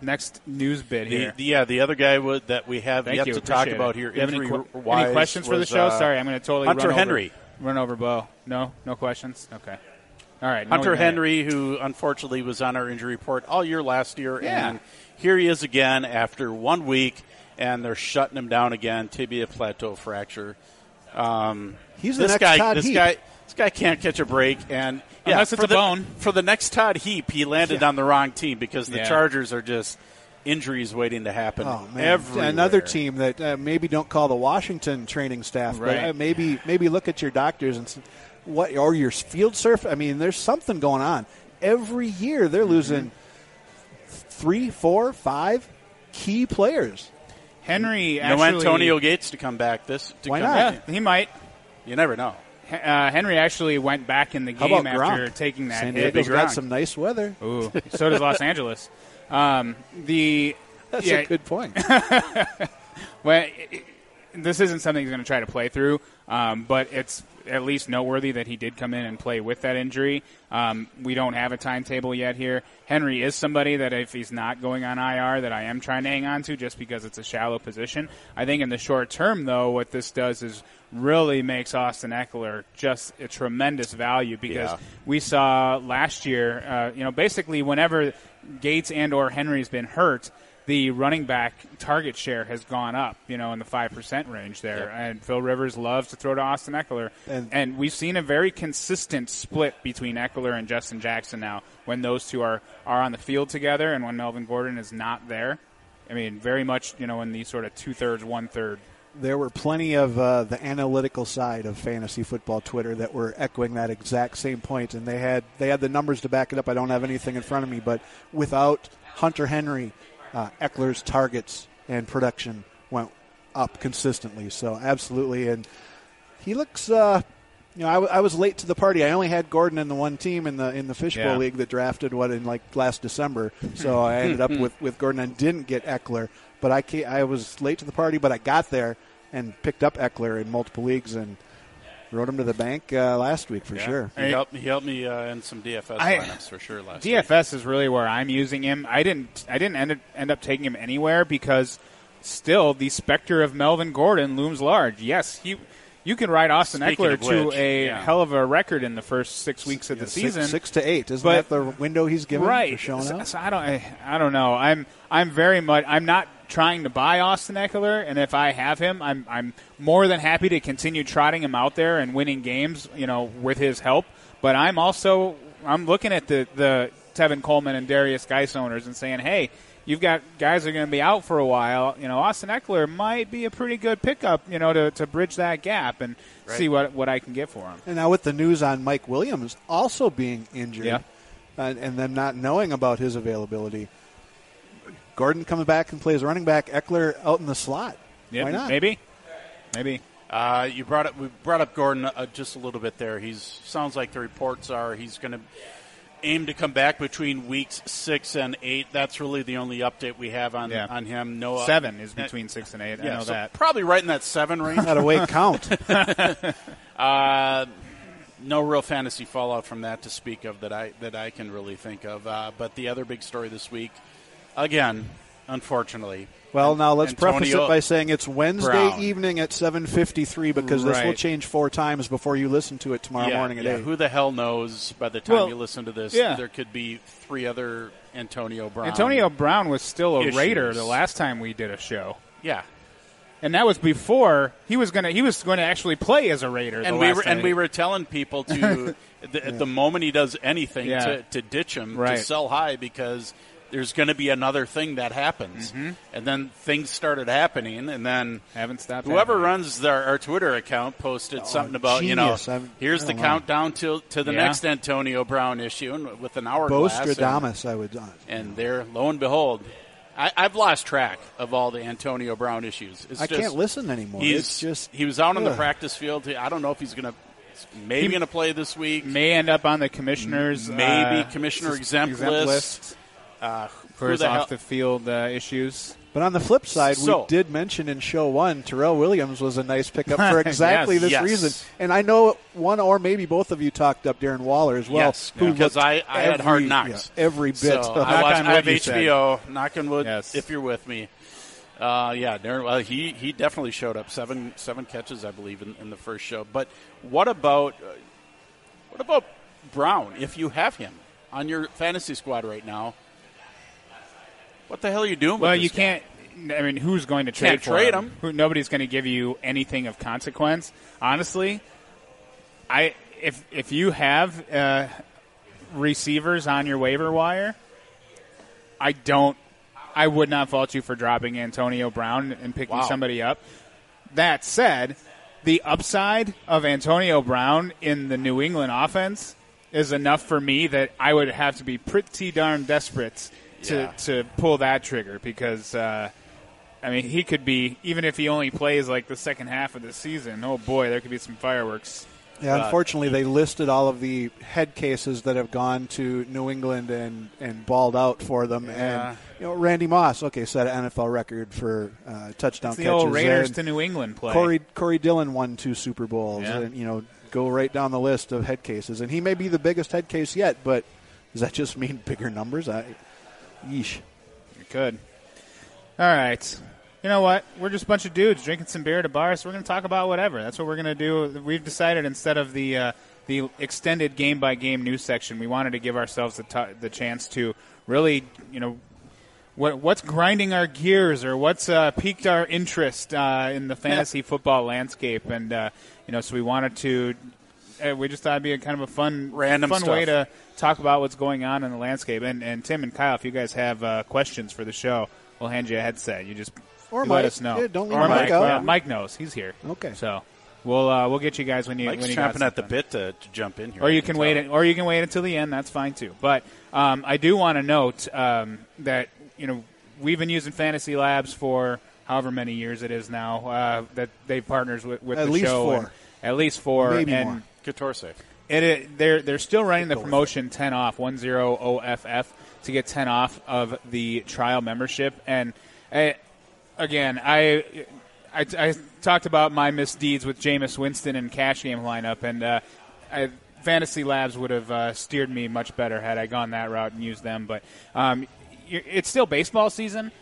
A: next news bit here?
C: the- yeah, the other guy would, that we have
A: Thank
C: yet
A: you.
C: to talk
A: appreciate
C: about
A: it.
C: here,
A: Do you have any,
C: wise,
A: any questions for the show?
C: uh,
A: Sorry, I'm going to totally
C: Hunter
A: run over-
C: Henry.
A: run over Bo. No, no questions. Okay. All right.
C: Hunter
A: it.
C: Henry, who unfortunately was on our injury report all year last year,
A: Yeah.
C: and here he is again after one week, and they're shutting him down again. Tibia plateau fracture. Um,
D: He's the
C: this
D: next
C: guy.
D: Todd
C: this
D: Heap.
C: guy. This guy can't catch a break, and yeah,
A: Unless it's
C: for
A: a
C: the,
A: bone.
C: For the next Todd Heap, he landed
D: Yeah.
C: on the wrong team because the
A: Yeah.
C: Chargers are just injuries waiting to happen.
D: Oh man,
C: everywhere.
D: another team that uh, maybe don't call the Washington training staff,
A: Right.
D: but uh, maybe maybe look at your doctors and what or your field surf. I mean, there's something going on. Every year they're
A: Mm-hmm.
D: losing three, four, five key players.
A: Henry
C: no. Antonio Gates to come back. This to
D: Why
C: come
D: not?
C: back.
A: Yeah, he might.
C: You never know.
A: Uh, Henry actually went back in the game after
D: Gronk?
A: taking that
D: San
A: hit.
D: Diego's
C: Big
D: got some nice weather.
A: Ooh, so does Los Angeles. Um, the
D: That's
A: yeah,
D: a good point.
A: Well, it, it- this isn't something he's going to try to play through, um, but it's at least noteworthy that he did come in and play with that injury. Um, we don't have a timetable yet here. Henry is somebody that if he's not going on IR, that I am trying to hang on to just because it's a shallow position. I think in the short term, though, what this does is really makes Austin Ekeler just a tremendous value because
C: Yeah.
A: we saw last year, uh, you know, basically whenever Gates and or Henry's been hurt, the running back target share has gone up, you know, in the five percent range there. And Phil Rivers loves to throw to Austin Ekeler,
D: And-
A: and, we've seen a very consistent split between Ekeler and Justin Jackson now when those two are are on the field together, and when Melvin Gordon is not there. I mean, very much, you know, in the sort of two thirds, one third.
D: there were plenty of uh, the analytical side of fantasy football Twitter that were echoing that exact same point, and they had they had the numbers to back it up. I don't have anything in front of me, but without Hunter Henry, uh, Ekeler's targets and production went up consistently. So absolutely, and he looks. Uh, you know, I, w- I was late to the party. I only had Gordon in the one team in the in the fishbowl
A: Yeah.
D: league that drafted what in like last December. So I ended up with, with Gordon and didn't get Ekeler. But I ca I was late to the party, but I got there and picked up Ekeler in multiple leagues and rode him to the bank uh, last week for
C: Yeah.
D: sure.
C: He helped, he helped me uh, in some DFS
A: I-
C: lineups for sure last week.
A: DFS is really where I'm using him. I didn't I didn't end, end up taking him anywhere because still the specter of Melvin Gordon looms large. Yes, he you can ride Austin
C: Speaking
A: Ekeler
C: of
A: to a
C: yeah.
A: hell of a record in the first six weeks of the
D: Six-
A: season.
D: six, to eight, isn't
A: But-
D: that the window he's given
A: right.
D: for showing
A: so, so I don't I, I don't know. I'm I'm very much I'm not trying to buy Austin Ekeler and if I have him I'm I'm more than happy to continue trotting him out there and winning games, you know, with his help. But I'm also I'm looking at the the Tevin Coleman and Derrius Guice owners and saying, "Hey, you've got guys that are going to be out for a while. You know, Austin Ekeler might be a pretty good pickup, you know, to, to bridge that gap and see what what I can get for him."
D: And now with the news on Mike Williams also being injured,
A: Yeah.
D: and, and them not knowing about his availability, Gordon coming back and plays running back, Ekeler out in the slot.
A: Yeah,
D: Why not?
A: Maybe. Maybe.
C: Uh, you brought up we brought up Gordon uh, just a little bit there. He's sounds like the reports are he's going to aim to come back between weeks six and eight. That's really the only update we have on
A: Yeah.
C: on him. No uh,
A: Seven is
C: uh,
A: between six and eight. I know
C: so
A: that.
C: probably right in that seven range.
D: Not a way count.
C: Uh, no real fantasy fallout from that to speak of that I that I can really think of. Uh, but the other big story this week, again, unfortunately.
D: Well, now let's preface it by saying it's Wednesday
C: Brown.
D: evening at 7:53 because this will change four times before you listen to it tomorrow
C: yeah,
D: morning at
C: yeah,
D: 8.
C: Who the hell knows? By the time
A: Well,
C: you listen to this,
A: yeah.
C: there could be three other Antonio Brown.
A: Antonio Brown was still a
C: issues.
A: Raider the last time we did a show.
C: yeah,
A: And that was before he was gonna he was going to actually play as a Raider.
C: and
A: the
C: we
A: last
C: were
A: time
C: and we were telling people to the, at the moment he does anything
A: Yeah.
C: to, to ditch him
A: Right.
C: to sell high because there's going to be another thing that happens,
A: Mm-hmm.
C: and then things started happening, and then
A: haven't stopped.
C: Whoever
A: happening.
C: runs their, our Twitter account posted something about you know
D: Oh. I'm-
C: here's the
D: know.
C: countdown to to the
A: Yeah.
C: next Antonio Brown issue and with an hourglass. and-
D: Bostradamus, I would. Uh,
C: and there, lo and behold, I, I've lost track of all the Antonio Brown issues. It's
D: I
C: just,
D: can't listen anymore.
C: He's
D: It's just
C: he was out on the practice field. I don't know if he's going to maybe going to play this week.
A: may end up on the commissioner's
C: Maybe
A: uh,
C: commissioner
A: s-
C: exempt list. Uh,
A: for his
C: the hell-
A: off the field uh, issues.
D: But on the flip side,
C: So-
D: we did mention in show one, Tyrell Williams was a nice pickup for exactly
A: Yes.
D: this
C: Yes.
D: reason. And I know one or maybe both of you talked up Darren Waller as well.
C: Yes,
D: who
C: because
D: looked
C: I, I had hard knocks.
D: yeah, every bit.
C: So
D: of-
C: I, watch, I have
A: wood, said.
C: HBO. Knock on wood,
A: Yes.
C: if you're with me. Uh, yeah, Darren. Well, he he definitely showed up. Seven seven catches, I believe, in, in the first show. But what about uh, what about Brown? If you have him on your fantasy squad right now, what the hell are you doing?
A: Well,
C: with
A: you
C: guy?
A: can't. I mean, who's going to trade
C: Can't
A: for
C: trade
A: him?
C: him.
A: Who, nobody's going to give you anything of consequence. Honestly, I if if you have uh, receivers on your waiver wire, I don't. I would not fault you for dropping Antonio Brown and picking
C: Wow.
A: somebody up. That said, the upside of Antonio Brown in the New England offense is enough for me that I would have to be pretty darn desperate to
C: Yeah.
A: to pull that trigger because. Uh, I mean, he could be even if he only plays like the second half of the season. Oh boy, there could be some fireworks.
D: Yeah,
C: But-
D: unfortunately, they listed all of the head cases that have gone to New England and, and balled out for them.
A: Yeah.
D: And you know, Randy Moss, okay, set an NFL record for uh, touchdown
A: It's the
D: catches.
A: old Raiders to New England play.
D: Corey Corey Dillon won two Super Bowls,
A: Yeah.
D: and you know, go right down the list of head cases. And he may be the biggest head case yet, but does that just mean bigger numbers? I, yeesh.
A: You could. All right. You know what? We're just a bunch of dudes drinking some beer at a bar, so we're going to talk about whatever. That's what we're going to do. We've decided instead of the uh, the extended game by game news section, we wanted to give ourselves the t- the chance to really, you know, what what's grinding our gears or what's uh, piqued our interest uh, in the fantasy football landscape, and uh, you know, so we wanted to. Uh, we just thought it'd be a kind of a fun,
C: Random
A: fun
C: stuff.
A: way to talk about what's going on in the landscape. And, and Tim and Kyle, if you guys have uh, questions for the show, we'll hand you a headset. You just
D: Or
A: let
D: Mike.
A: us know.
D: Yeah, don't leave
A: or
D: Mike
A: Mike.
D: out.
A: Yeah, Mike knows he's here.
D: Okay.
A: So we'll uh, we'll get you guys when you
C: Mike's
A: when you got
C: chomping at the bit to, to jump in here.
A: Or you can wait,
C: tell.
A: or you can wait until the end. That's fine too. But um, I do want to note um, that you know we've been using Fantasy Labs for however many years it is now uh, that they've partners with, with
D: At
A: the
D: least
A: show.
D: four.
A: At least four.
D: Maybe
A: and
D: more.
C: Safe.
A: it, it, they're they're still running the promotion 10 off 10 OFF to get 10 off of the trial membership. And uh, again I, I I talked about my misdeeds with Jameis Winston and cash game lineup and uh, I, Fantasy Labs would have uh, steered me much better had I gone that route and used them. But um, it's still baseball season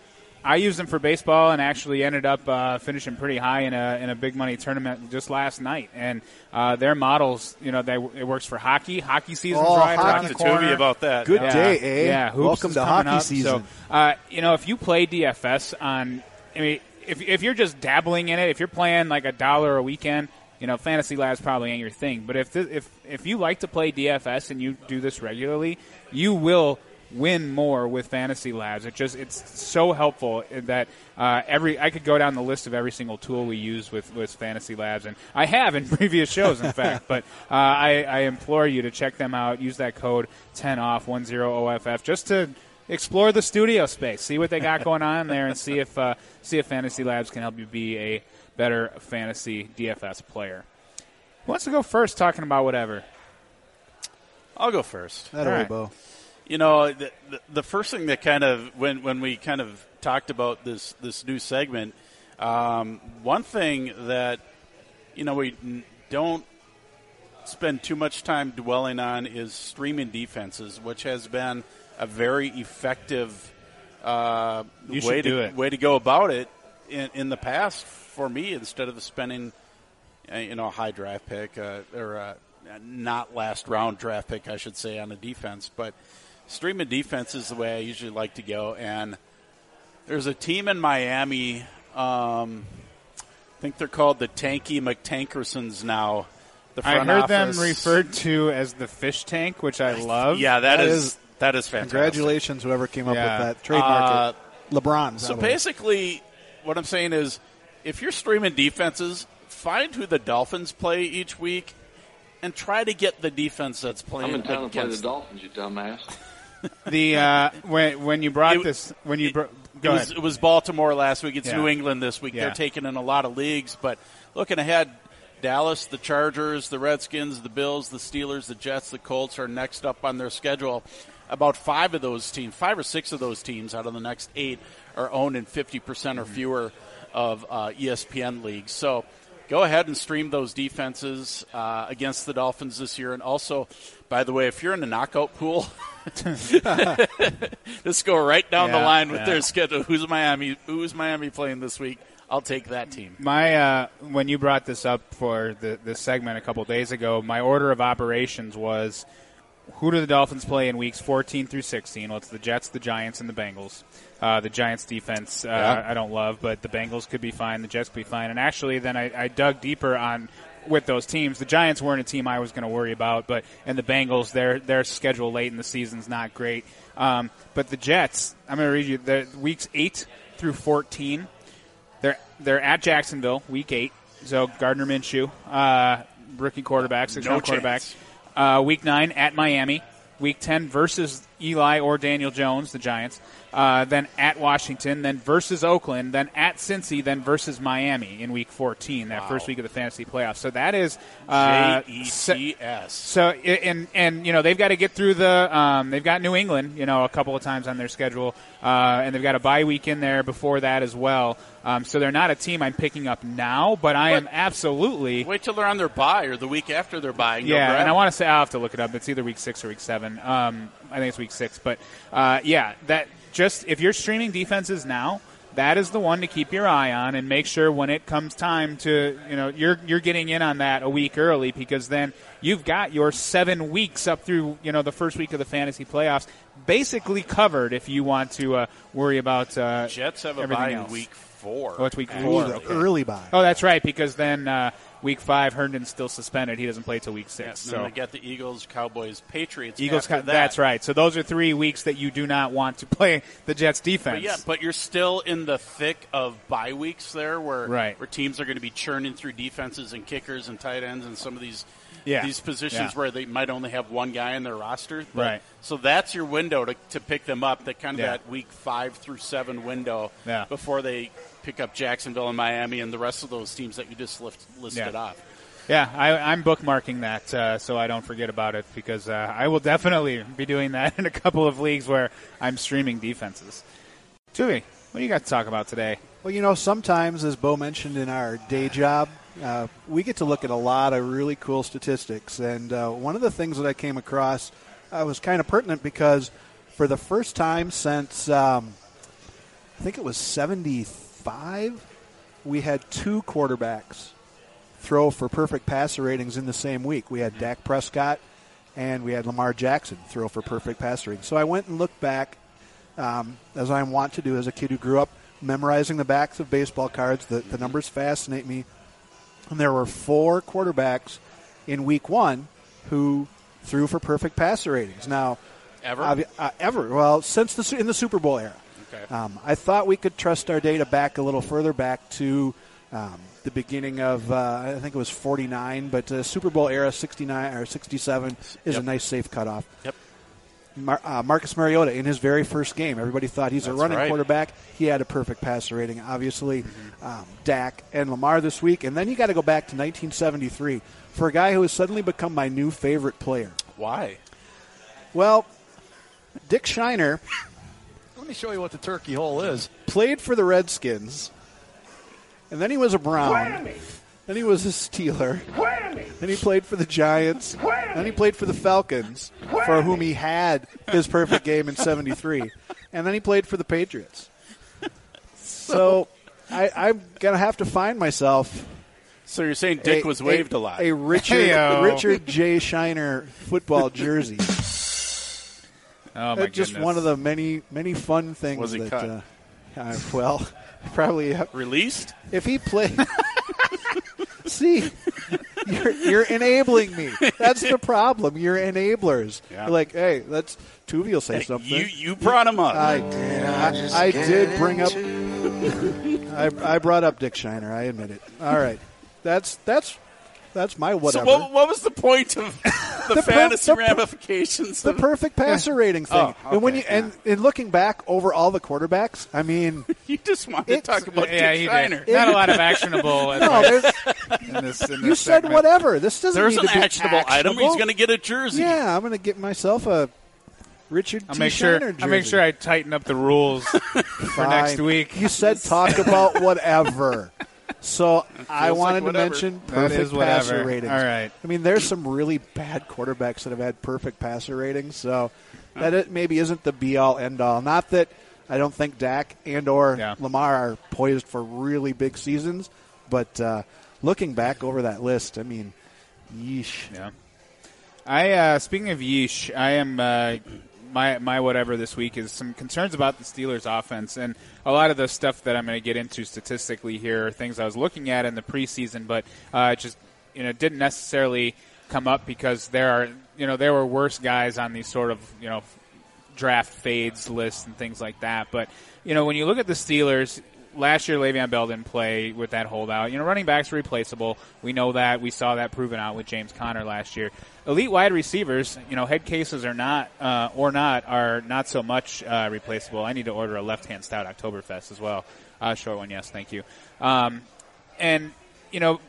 A: I used them for baseball and actually ended up uh, finishing pretty high in a in a big money tournament just last night. And uh, their models, you know, they, it works for hockey. Hockey season's
D: Oh,
A: right
D: hockey.
A: around
C: Talk
A: the
C: to
A: corner.
C: About that.
D: Good
A: Yeah.
D: day, eh?
A: Yeah, hoops
D: Welcome to
A: coming
D: hockey
A: up.
D: season.
A: So, uh, you know, if you play DFS on, I mean, if if you're just dabbling in it, if you're playing like a dollar a weekend, you know, Fantasy Labs probably ain't your thing. But if this, if if you like to play DFS and you do this regularly, you will win more with Fantasy Labs. It just it's so helpful that uh, every I could go down the list of every single tool we use with with Fantasy Labs, and I have in previous shows, in fact. But uh, I, I implore you to check them out. Use that code ten off one zero OFF just to explore the studio space, see what they got going on there, and see if uh, see if Fantasy Labs can help you be a better fantasy DFS player. Who wants to go first? Talking about whatever.
C: I'll go first.
D: That
A: All
D: way,
A: right.
D: Bo.
C: You know, the, the, the first thing that kind of when when we kind of talked about this this new segment, um, one thing that you know we n- don't spend too much time dwelling on is streaming defenses, which has been a very effective uh, way to
A: it.
C: way to go about it in, in the past for me. Instead of spending uh, you know a high draft pick uh, or a not last round draft pick, I should say, on a defense, but streaming defense is the way I usually like to go. And there's a team in Miami. Um, I think they're called the Tanky McTankersons now. The
A: I heard
C: office.
A: them referred to as the fish tank, which I love.
C: Yeah, that
D: That
C: is,
D: is-
C: that is fantastic.
D: Congratulations, whoever came up
A: Yeah.
D: with that trademark.
C: Uh.
D: LeBron.
C: So
D: probably.
C: basically, what I'm saying is, if you're streaming defenses, find who the Dolphins play each week, and try to get the defense that's playing
G: I'm in town to play the. Dolphins, you dumbass.
A: The uh, when when you brought
C: It-
A: this when you
C: it-
A: bro-
C: It was, it was Baltimore last week. It's
A: Yeah.
C: New England this week.
A: Yeah.
C: They're taking in a lot of leagues, but looking ahead, Dallas, the Chargers, the Redskins, the Bills, the Steelers, the Jets, the Colts are next up on their schedule. About five of those teams, five or six of those teams out of the next eight, are owned in 50% or fewer of uh, ESPN leagues. So go ahead and stream those defenses uh, against the Dolphins this year. And also, by the way, if you're in the knockout pool, Let's go right down the line with
A: yeah.
C: their schedule. Who's Miami? Who's Miami playing this week? I'll take that team.
A: My uh, when you brought this up for the this segment a couple days ago, my order of operations was who do the Dolphins play in weeks 14 through 16? Well, it's the Jets, the Giants, and the Bengals. Uh, the Giants defense uh,
C: Yeah.
A: I don't love, but the Bengals could be fine. The Jets could be fine. And actually, then I, I dug deeper on with those teams. The Giants weren't a team I was going to worry about, but and the Bengals, their their schedule late in the season's not great. Um, but the Jets, I'm going to read you the weeks eight through 14. They're they're at Jacksonville, week eight. So Gardner Minshew, uh, rookie quarterback, six
C: No
A: round quarterback. Uh, week nine at Miami. Week ten versus Eli or Daniel Jones, the Giants, uh, then at Washington, then versus Oakland, then at Cincy, then versus Miami in Week 14, that first week of the fantasy playoffs. So that is uh,
C: J E
A: se-
C: T S.
A: so and and you know they've got to get through the um, they've got New England you know a couple of times on their schedule uh, and they've got a bye week in there before that as well. Um, so they're not a team I'm picking up now, but I am absolutely
C: Wait till they're on their bye or the week after their bye. And go
A: yeah. And I want to say I'll have to look it up. It's either week six or week seven. Um, I think it's week six, but uh, yeah, that just if you're streaming defenses now. That is the one to keep your eye on and make sure when it comes time to you know you're you're getting in on that a week early because then you've got your seven weeks up through you know the first week of the fantasy playoffs basically covered if you want to uh, worry about uh,
C: Jets have a bye
A: else.
C: week four.
A: Oh, it's week four.
D: Ooh,
A: okay.
D: early bye.
A: Oh, that's right because then uh, week five Herndon's still suspended. He doesn't play till week six.
C: and
A: so
C: then they got the Eagles, Cowboys, Patriots.
A: Eagles.
C: after
A: co-
C: that.
A: That's right. So those are three weeks that you do not want to play the Jets defense.
C: But yeah, but you're still in the thick of bye weeks there, where
A: Right.
C: where teams are going to be churning through defenses and kickers and tight ends and some of these
A: Yeah.
C: these positions
A: Yeah.
C: where they might only have one guy in their roster. But-
A: Right.
C: So that's your window to, to pick them up. That kind of
A: Yeah.
C: that week five through seven window
A: Yeah.
C: before they pick up Jacksonville and Miami and the rest of those teams that you just lift, listed
A: Yeah.
C: off.
A: yeah, I, I'm bookmarking that uh, so I don't forget about it because uh, I will definitely be doing that in a couple of leagues where I'm streaming defenses. Tui, what do you got to talk about today?
D: Well, you know, sometimes, as Bo mentioned in our day job, uh, we get to look at a lot of really cool statistics. And uh, one of the things that I came across uh, was kind of pertinent because for the first time since um, I think it was 75, we had two quarterbacks throw for perfect passer ratings in the same week. We had Dak Prescott and we had Lamar Jackson throw for perfect passer ratings. So I went and looked back um, as I want to do as a kid who grew up memorizing the backs of baseball cards. The, the numbers fascinate me. And there were four quarterbacks in week one who threw for perfect passer ratings. Now,
C: Ever?
D: uh, ever. Well, since the in the Super Bowl era.
C: Okay.
D: Um, I thought we could trust our data back a little further back to um, the beginning of uh, I think it was 49, but uh, Super Bowl era 69 or 67 is
C: Yep.
D: a nice safe cutoff.
C: Yep.
D: Mar- uh, Marcus Mariota in his very first game. Everybody thought he's a running
C: right.
D: quarterback. He had a perfect passer rating. Obviously,
C: Mm-hmm.
D: um, Dak and Lamar this week. And then you got to go back to 1973 for a guy who has suddenly become my new favorite player.
C: Why?
D: Well, Dick Shiner
G: Let me show you what the turkey hole is.
D: played for the Redskins, and then he was a Brown. Then he was a Steeler. Then he played for the Giants. Then he played for the Falcons, for whom he had his perfect game in '73. And then he played for the Patriots. So I, I'm gonna have to find myself.
C: So you're saying Dick
D: a-
C: was waved
D: a,
C: a lot?
D: A Richard
A: Heyo.
D: Richard J. Shiner football jersey.
A: Oh my
D: That's just
A: goodness.
D: one of the many many fun things
C: Was he
D: that.
C: cut?
D: Uh, uh, well, probably uh,
C: Released?
D: if he played. See, you're, you're enabling me. That's the problem. You're enablers.
C: Yeah.
D: You're like, hey, let's. Tuvey will say something.
C: You you brought him up.
D: I, I, I did bring up. I, I brought up Dick Shiner. I admit it. All right, that's that's that's my
C: so
D: whatever.
C: what, what was the point of the,
D: The per-
C: fantasy
D: the
C: ramifications?
D: the
C: of
D: perfect passer rating thing.
C: Oh,
D: And when you
C: okay,
D: and, and looking back over all the quarterbacks, I mean,
C: you just wanted to talk about
A: yeah,
C: Dick
A: he
C: Shiner.
A: did. Not a lot of actionable
D: no,
A: advice
D: there's,
A: in this.
D: You
A: this
D: said whatever. This doesn't
C: There's
D: need
C: an
D: to be
C: actionable, item. He's going to get a jersey.
D: Yeah, I'm going to get myself a Richard
A: I'll
D: T.
A: make sure.
D: Shiner
A: I'll make sure I tighten up the rules for next week.
D: You said talk about whatever. So I wanted
C: like
D: to mention
A: That
D: perfect passer ratings.
A: All right.
D: I mean, there's some really bad quarterbacks that have had perfect passer ratings. So that it maybe isn't the be all end all. Not that I don't think Dak and or
A: Yeah.
D: Lamar are poised for really big seasons, but uh, looking back over that list, I mean, yeesh.
A: Yeah. I uh, speaking of yeesh, I am uh, my my whatever this week is some concerns about the Steelers' offense, and a lot of the stuff that I'm going to get into statistically here are things I was looking at in the preseason, but uh, it just you know didn't necessarily come up because there are you know there were worse guys on these sort of you know draft fades lists and things like that. But you know when you look at the Steelers, last year Le'Veon Bell didn't play with that holdout. You know, running backs are replaceable. We know that. We saw that proven out with James Conner last year. Elite wide receivers, you know, head cases are not uh, or not are not so much uh, replaceable. I need to order a left hand stout Oktoberfest as well. Uh, short one, yes, thank you. Um, and you know,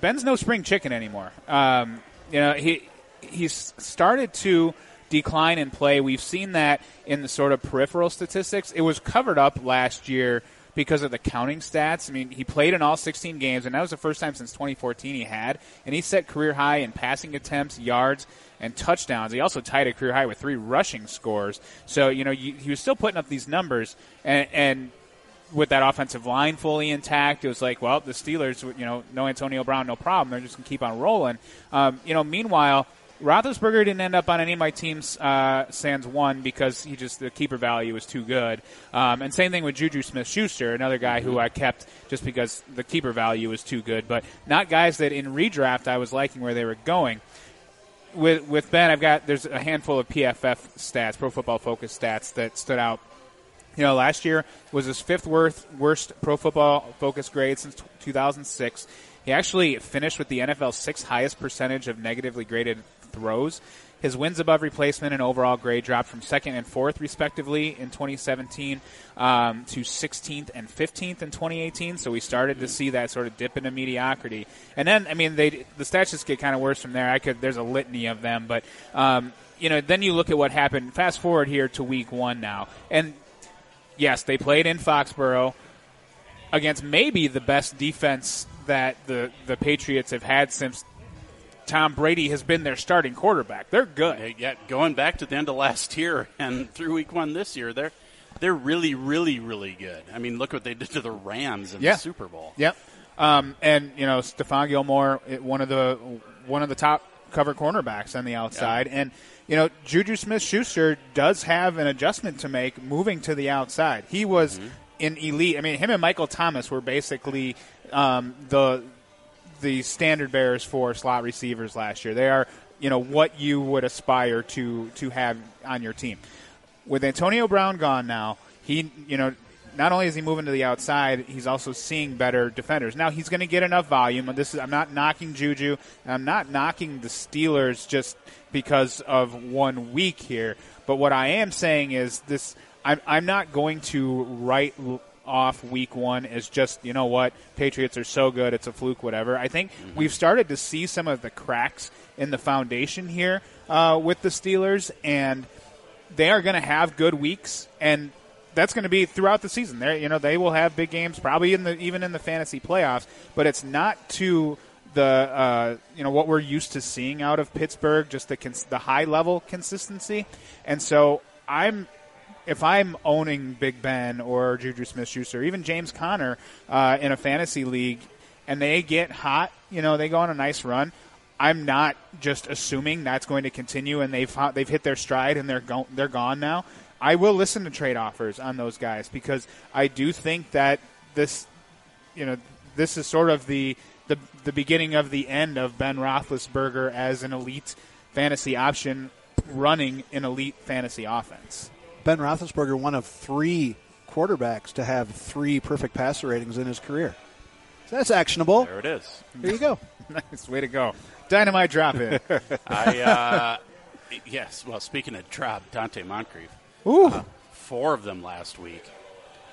A: Ben's no spring chicken anymore. Um, you know, he he's started to decline in play. We've seen that in the sort of peripheral statistics. It was covered up last year because of the counting stats. I mean, he played in all 16 games, and that was the first time since 2014 he had. And he set career high in passing attempts, yards, and touchdowns. He also tied a career high with three rushing scores. So, you know, you, he was still putting up these numbers, and, and with that offensive line fully intact, it was like, well, the Steelers, you know, no Antonio Brown, no problem. They're just going to keep on rolling. Um, you know, meanwhile, Roethlisberger didn't end up on any of my teams uh, sans one because he just the keeper value was too good. Um, and same thing with Juju Smith-Schuster, another guy who I kept just because the keeper value was too good, but not guys that in redraft I was liking where they were going. With with Ben, I've got there's a handful of PFF stats, Pro Football Focus stats that stood out. You know, last year was his fifth worst worst Pro Football Focus grade since 2006. He actually finished with the NFL's sixth highest percentage of negatively graded throws. His wins above replacement and overall grade dropped from second and fourth, respectively, in 2017 um, to 16th and 15th in 2018. So we started to see that sort of dip into mediocrity. And then, I mean, they the stats just get kind of worse from there. I could there's a litany of them, but um, you know, then you look at what happened. Fast forward here to week one now, and yes, they played in Foxborough against maybe the best defense that the the Patriots have had since Tom Brady has been their starting quarterback. They're good.
C: Yeah, going back to the end of last year and through week one this year, they're they're really, really, really good. I mean, look what they did to the Rams in
A: Yeah.
C: the Super Bowl.
A: Yep. Um, and you know, Stephon Gilmore, one of the one of the top cover cornerbacks on the outside, and you know, Juju Smith-Schuster does have an adjustment to make moving to the outside. He was in elite. I mean, him and Michael Thomas were basically um, the the standard bearers for slot receivers last year. They are, you know, what you would aspire to to have on your team. With Antonio Brown gone now, he, you know, not only is he moving to the outside, he's also seeing better defenders. Now he's going to get enough volume. This is I'm not knocking Juju. I'm not knocking the Steelers just because of one week here. But what I am saying is this: I'm I'm not going to write off week one as just you know what Patriots are so good it's a fluke whatever. I think we've started to see some of the cracks in the foundation here uh, with the Steelers and they are going to have good weeks, and that's going to be throughout the season. They, you know, they will have big games, probably in the even in the fantasy playoffs. But it's not to the uh, you know what we're used to seeing out of Pittsburgh, just the cons- the high level consistency. And so I'm if I'm owning Big Ben or Juju Smith-Schuster, even James Conner uh, in a fantasy league, and they get hot, you know, they go on a nice run. I'm not just assuming that's going to continue and they've they've hit their stride and they're go- they're gone now. I will listen to trade offers on those guys because I do think that this, you know, this is sort of the the, the beginning of the end of Ben Roethlisberger as an elite fantasy option running an elite fantasy offense.
D: Ben Roethlisberger, one of three quarterbacks to have three perfect passer ratings in his career. So that's actionable.
C: There it is.
D: There you go.
A: nice way to go. Dynamite drop in.
C: I uh, yes. Well, speaking of drop, Donte Moncrief,
A: Ooh.
C: four of them last week.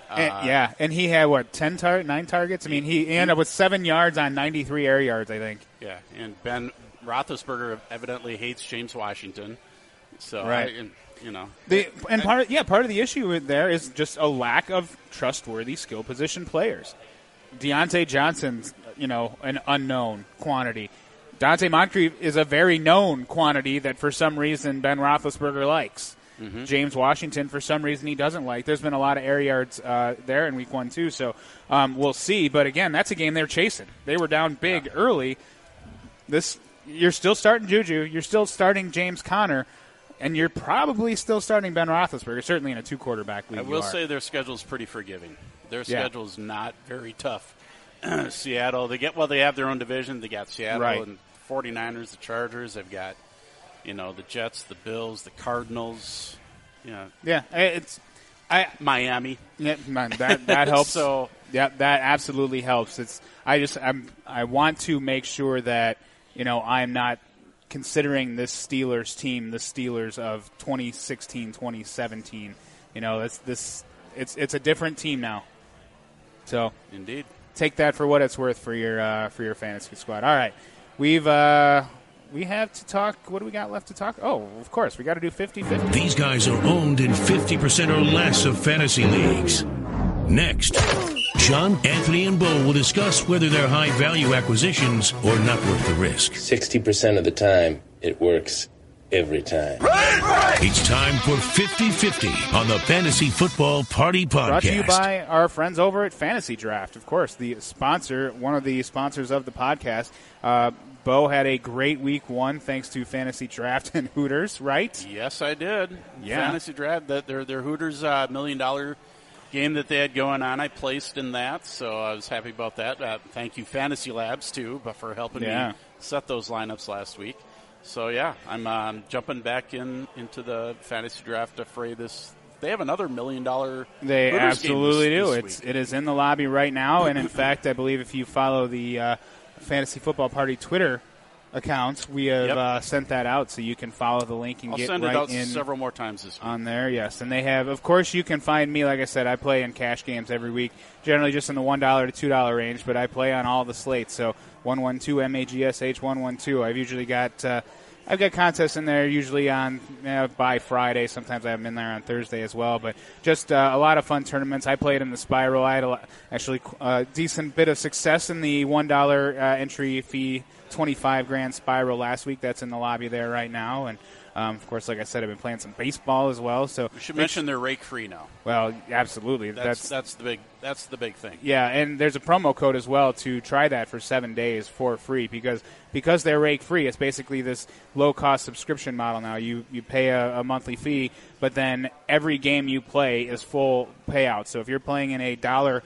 A: And- yeah, and he had what ten tar- nine targets. I mean, he ended up with seven yards on ninety three air yards. I think.
C: Yeah, and Ben Roethlisberger evidently hates James Washington. So
A: Right.
C: I, and, you know,
A: The, and part of, yeah, part of the issue there is just a lack of trustworthy skill position players. Diontae Johnson's, you know, an unknown quantity. Donte Moncrief is a very known quantity that for some reason Ben Roethlisberger likes. James Washington, for some reason, he doesn't like. There's been a lot of air yards uh, there in week one, too, so um, we'll see. But again, that's a game they're chasing. They were down big early. This You're still starting Juju. You're still starting James Conner. And you're probably still starting Ben Roethlisberger, certainly in a two quarterback league.
C: I will say their schedule is pretty forgiving. Their
A: Yeah.
C: schedule's not very tough. Seattle, they get well, they have their own division. They got Seattle
A: Right.
C: and 49ers, the Chargers. They've got, you know, the Jets, the Bills, the Cardinals. Yeah,
A: yeah, it's I
C: Miami.
A: yeah, that that helps.
C: So
A: Yeah, that absolutely helps. It's I just I'm I want to make sure that you know I'm not considering this Steelers team the Steelers of 2016 2017. You know, that's this it's it's a different team now. So
C: Indeed.
A: take that for what it's worth for your uh, for your fantasy squad. All right, we've uh, we have to talk. What do we got left to talk? Oh, of course, we got to do 50-50.
B: These guys are owned in 50% or less of fantasy leagues. Next, Sean, Anthony, and Bo will discuss whether they're high value acquisitions or not worth the risk.
H: 60% of the time, it works every time.
B: It's time for 50 50 on the Fantasy Football Party Podcast.
A: Brought to you by our friends over at Fantasy Draft, of course, the sponsor, one of the sponsors of the podcast. Uh, Bo had a great week one thanks to Fantasy Draft and Hooters, right?
C: Yes, I did.
A: Yeah.
C: Fantasy draft that their their Hooters uh, million dollar game that they had going on. I placed in that, so I was happy about that. Uh, thank you, Fantasy Labs, too, but for helping
A: Yeah.
C: me set those lineups last week. So yeah, I'm um, jumping back in into the fantasy draft affray this. They have another million dollar.
A: They
C: Hooters
A: absolutely
C: this-
A: do.
C: this
A: It's
C: week.
A: it is in the lobby right now, and in fact, I believe if you follow the uh, Fantasy Football Party Twitter account, we have
C: Yep.
A: uh, sent that out, so you can follow the link and
C: I'll
A: get
C: send
A: right
C: it out
A: in
C: several more times this week.
A: on there. Yes, and they have. Of course, you can find me. Like I said, I play in cash games every week, generally just in the one dollar to two dollar range, but I play on all the slates. So one one two M A G S H one one two. I've usually got. Uh, I've got contests in there usually on uh, by Friday. Sometimes I have them in there on Thursday as well. But just uh, a lot of fun tournaments. I played in the Spiral. I had a, lot- actually a decent bit of success in the one dollar uh, entry fee, twenty five grand Spiral last week. That's in the lobby there right now. And um, of course, like I said, I've been playing some baseball as well. So
C: We should mention they're rake free now.
A: well, absolutely.
C: That's,
A: That's,
C: that's the big that's the big thing.
A: yeah, and there's a promo code as well to try that for seven days for free because because they're rake free. It's basically this low cost subscription model now. You you pay a, a monthly fee, but then every game you play is full payout. So if you're playing in a dollar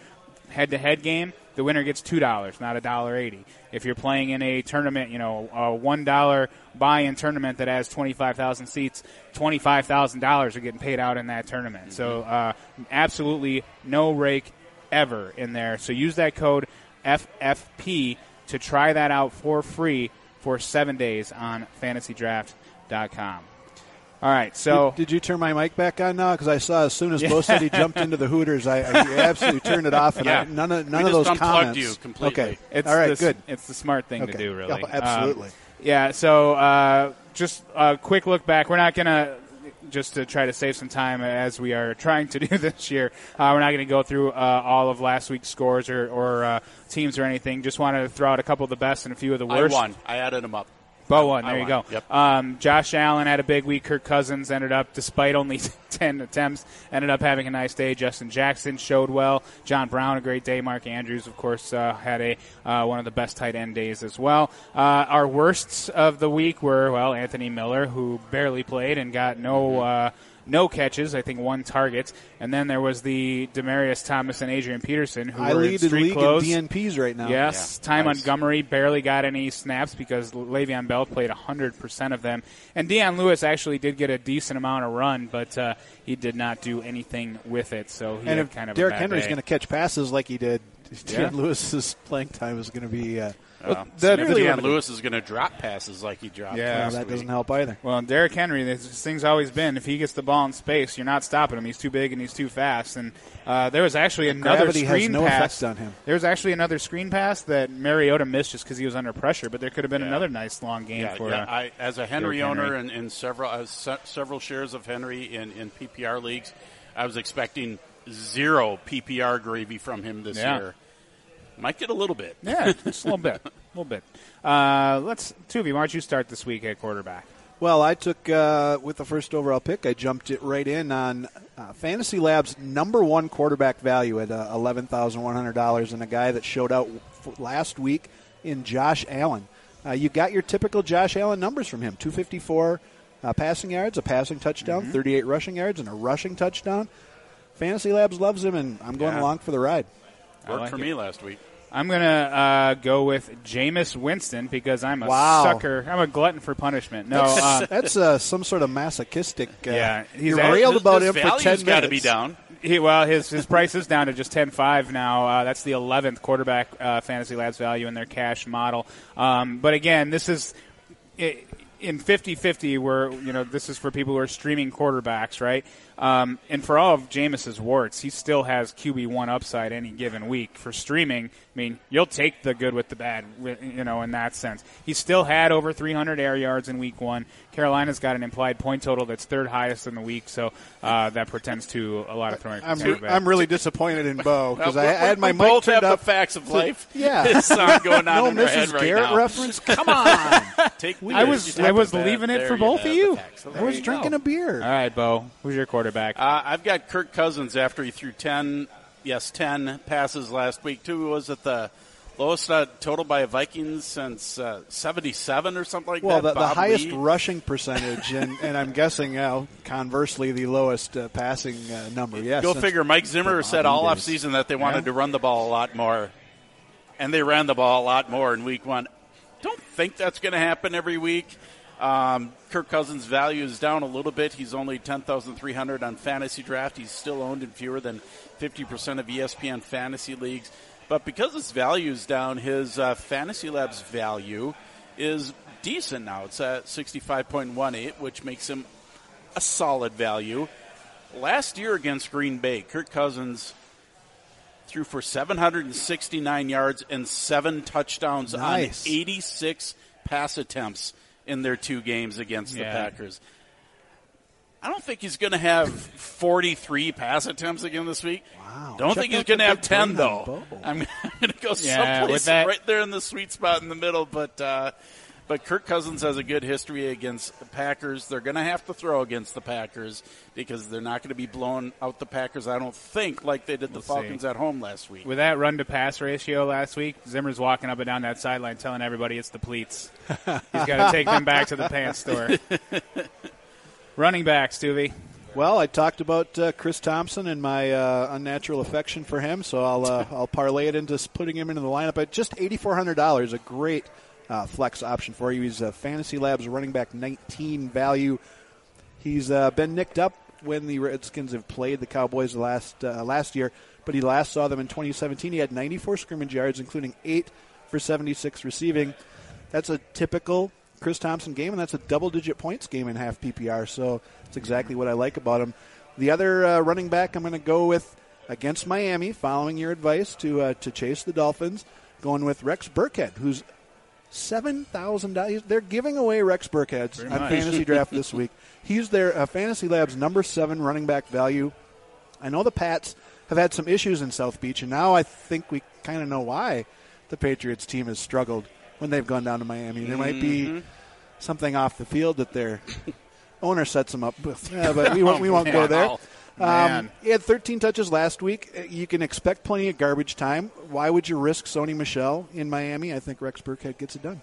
A: head to head game, the winner gets two dollars, not a dollar eighty. If you're playing in a tournament, you know, a one dollar buy-in tournament that has twenty five thousand seats, twenty five thousand dollars are getting paid out in that tournament. So uh, absolutely no rake ever in there. So use that code FFP to try that out for free for seven days on FantasyDraft.com. All right, so
D: did, did you turn my mic back on now? Because I saw as soon as Bo said he jumped into the Hooters, I, I absolutely turned it off. And
C: Yeah.
D: I, none of
C: We
D: none of
C: just
D: those
C: unplugged
D: comments.
C: you completely.
D: Okay,
A: It's
D: all right,
A: the,
D: good.
A: It's the smart thing to do, really.
D: Yeah, absolutely.
A: Um, yeah. So uh, just a quick look back. We're not gonna just to try to save some time as we are trying to do this year. Uh, we're not going to go through uh, all of last week's scores or, or uh, teams or anything. Just wanted to throw out a couple of the best and a few of the worst.
C: I
A: worst.
C: won. I added them up.
A: Bo won.
C: I
A: There you go.
C: Yep.
A: Um, Josh Allen had a big week. Kirk Cousins ended up, despite only 10 attempts, ended up having a nice day. Justin Jackson showed well. John Brown, a great day. Mark Andrews, of course, uh, had a uh, one of the best tight end days as well. Uh, our worsts of the week were, well, Anthony Miller, who barely played and got no.
C: Mm-hmm.
A: No catches, I think one target, and then there was the Demaryius Thomas and Adrian Peterson who
D: I
A: were in
D: lead the
A: street
D: league
A: clothes.
D: in DNPs right now.
A: Yes,
C: Yeah,
A: Ty
C: nice.
A: Montgomery barely got any snaps because Le'Veon Bell played 100% of them. And Dion Lewis actually did get a decent amount of run, but uh, he did not do anything with it. So he
D: and
A: had
D: if
A: kind of
D: Derrick
A: a bad
D: Henry's going to catch passes like he did,
A: Yeah.
D: Dan Lewis's playing time is going to be. Uh,
C: Uh,
D: that-
C: Deion
D: that's-
C: Lewis is going to drop passes like he dropped.
A: Yeah.
C: last
D: that
C: week.
D: doesn't help either.
A: Well, Derrick Henry, this this thing's always been if he gets the ball in space, you're not stopping him. He's too big and he's too fast. And uh, there was actually another
D: Gravity has
A: screen
D: no
A: pass.
D: effect on him.
A: There was actually another screen pass that Mariota missed just because he was under pressure. But there could have been
C: Yeah.
A: another nice long game
C: Yeah,
A: for.
C: yeah.
A: uh,
C: I, as a Henry
A: Derrick Henry.
C: owner and, and several uh, se- several shares of Henry in, in PPR leagues, I was expecting zero PPR gravy from him this
A: Yeah.
C: year. Might get a little bit.
A: Yeah, just a little bit, a little bit. Uh, let's two of you. Why don't you start this week at quarterback?
D: Well, I took uh, with the first overall pick. I jumped it right in on uh, Fantasy Labs' number one quarterback value at uh, eleven thousand one hundred dollars, and a guy that showed out f- last week in Josh Allen. Uh, you got your typical Josh Allen numbers from him: two fifty four uh, passing yards, a passing touchdown,
A: Mm-hmm.
D: thirty eight rushing yards, and a rushing touchdown. Fantasy Labs loves him, and I'm going
C: Yeah.
D: along for the ride.
C: Worked
A: like
C: for
A: it.
C: me last week.
A: I'm gonna uh, go with Jameis Winston because I'm a
D: Wow.
A: sucker. I'm a glutton for punishment. No, um,
D: That's uh, some sort of masochistic. Uh,
A: Yeah, he's
D: you
A: actually-
D: railed
C: His-
D: about
C: his
D: him for ten
C: value's
D: minutes.
C: got to be down.
A: He, well, his his price is down to just ten five now. Uh, that's the eleventh quarterback uh, fantasy labs value in their cash model. Um, but again, this is. It, in 50-50 where you know this is for people who are streaming quarterbacks right um, and for all of Jameis's warts he still has QB1 upside any given week for streaming. I mean you'll take the good with the bad you know in that sense. He still had over 300 air yards in week one. Carolina's got an implied point total that's third highest in the week so uh, that portends to a lot of throwing
D: I'm, re- I'm really disappointed in Bo because I, I, had my mic
C: both
D: turned
C: have
D: up
C: the facts of
D: to-
C: life.
D: yeah.
C: Song going on
D: no
C: in
D: Mrs.
C: head right
D: Garrett
C: now.
D: reference? Come on.
C: Take
A: I was I was leaving it for both of you.
D: I was drinking a beer.
A: All right Bo who's your quarterback
C: Uh, I've got Kirk Cousins after he threw 10, yes, 10 passes last week. Two was at the lowest uh, total by a Vikings since uh, 77 or something like
D: Well,
C: that.
D: the, the highest
C: Lee.
D: rushing percentage, and, and I'm guessing, you know, conversely, the lowest uh, passing uh, number. Yes,
C: Go figure. Mike Zimmer said all
D: days.
C: offseason that they wanted
D: Yeah.
C: to run the ball a lot more, and they ran the ball a lot more in week one. Don't think that's going to happen every week. Um, Kirk Cousins' value is down a little bit. He's only 10,300 on fantasy draft. He's still owned in fewer than 50% of ESPN fantasy leagues. But because his value is down, his uh, fantasy labs value is decent now. It's at 65.18, which makes him a solid value. Last year against Green Bay, Kirk Cousins threw for 769 yards and seven touchdowns
D: Nice.
C: on 86 pass attempts in their two games against
A: Yeah.
C: the Packers. I don't think he's going to have 43 pass attempts again this week.
D: Wow.
C: Don't
D: Check
C: think he's going to have 10 though. I'm, going to go
A: Yeah,
C: someplace
A: that-
C: right there in the sweet spot in the middle, but uh, but Kirk Cousins has a good history against the Packers. They're going to have to throw against the Packers because they're not going to be blowing out the Packers. I don't think like they did the
A: We'll
C: Falcons
A: see.
C: at home last week.
A: With that run to pass ratio last week, Zimmer's walking up and down that sideline telling everybody it's the pleats. He's got to take them back to the pants store. Running back, Stuvie.
D: Well, I talked about uh, Chris Thompson and my uh, unnatural affection for him, so I'll uh, I'll parlay it into s- putting him into the lineup at just eighty four hundred dollars. A great uh, flex option for you. He's a Fantasy Labs running back nineteen value. He's uh, been nicked up when the Redskins have played the Cowboys last uh, last year, but he last saw them in 2017. He had 94 scrimmage yards, including eight for 76 receiving. That's a typical Chris Thompson game, and that's a double-digit points game in half PPR. So that's exactly what I like about him. The other uh, running back I'm going to go with against Miami, following your advice to uh, to chase the Dolphins, going with Rex Burkhead, who's seven thousand dollars. They're giving away Rex Burkheads
A: Very
D: on fantasy draft this week. He's their uh, fantasy labs number seven running back value. I know the Pats have had some issues in South Beach, and now I think we kind of know why the Patriots team has struggled when they've gone down to Miami. There might be something off the field that their owner sets them up with. Yeah, but we won't, we won't go there.
A: Wow. Man.
D: Um, he had 13 touches last week. Uh, You can expect plenty of garbage time. Why would you risk Sony Michel in Miami? I think Rex Burkhead gets it done.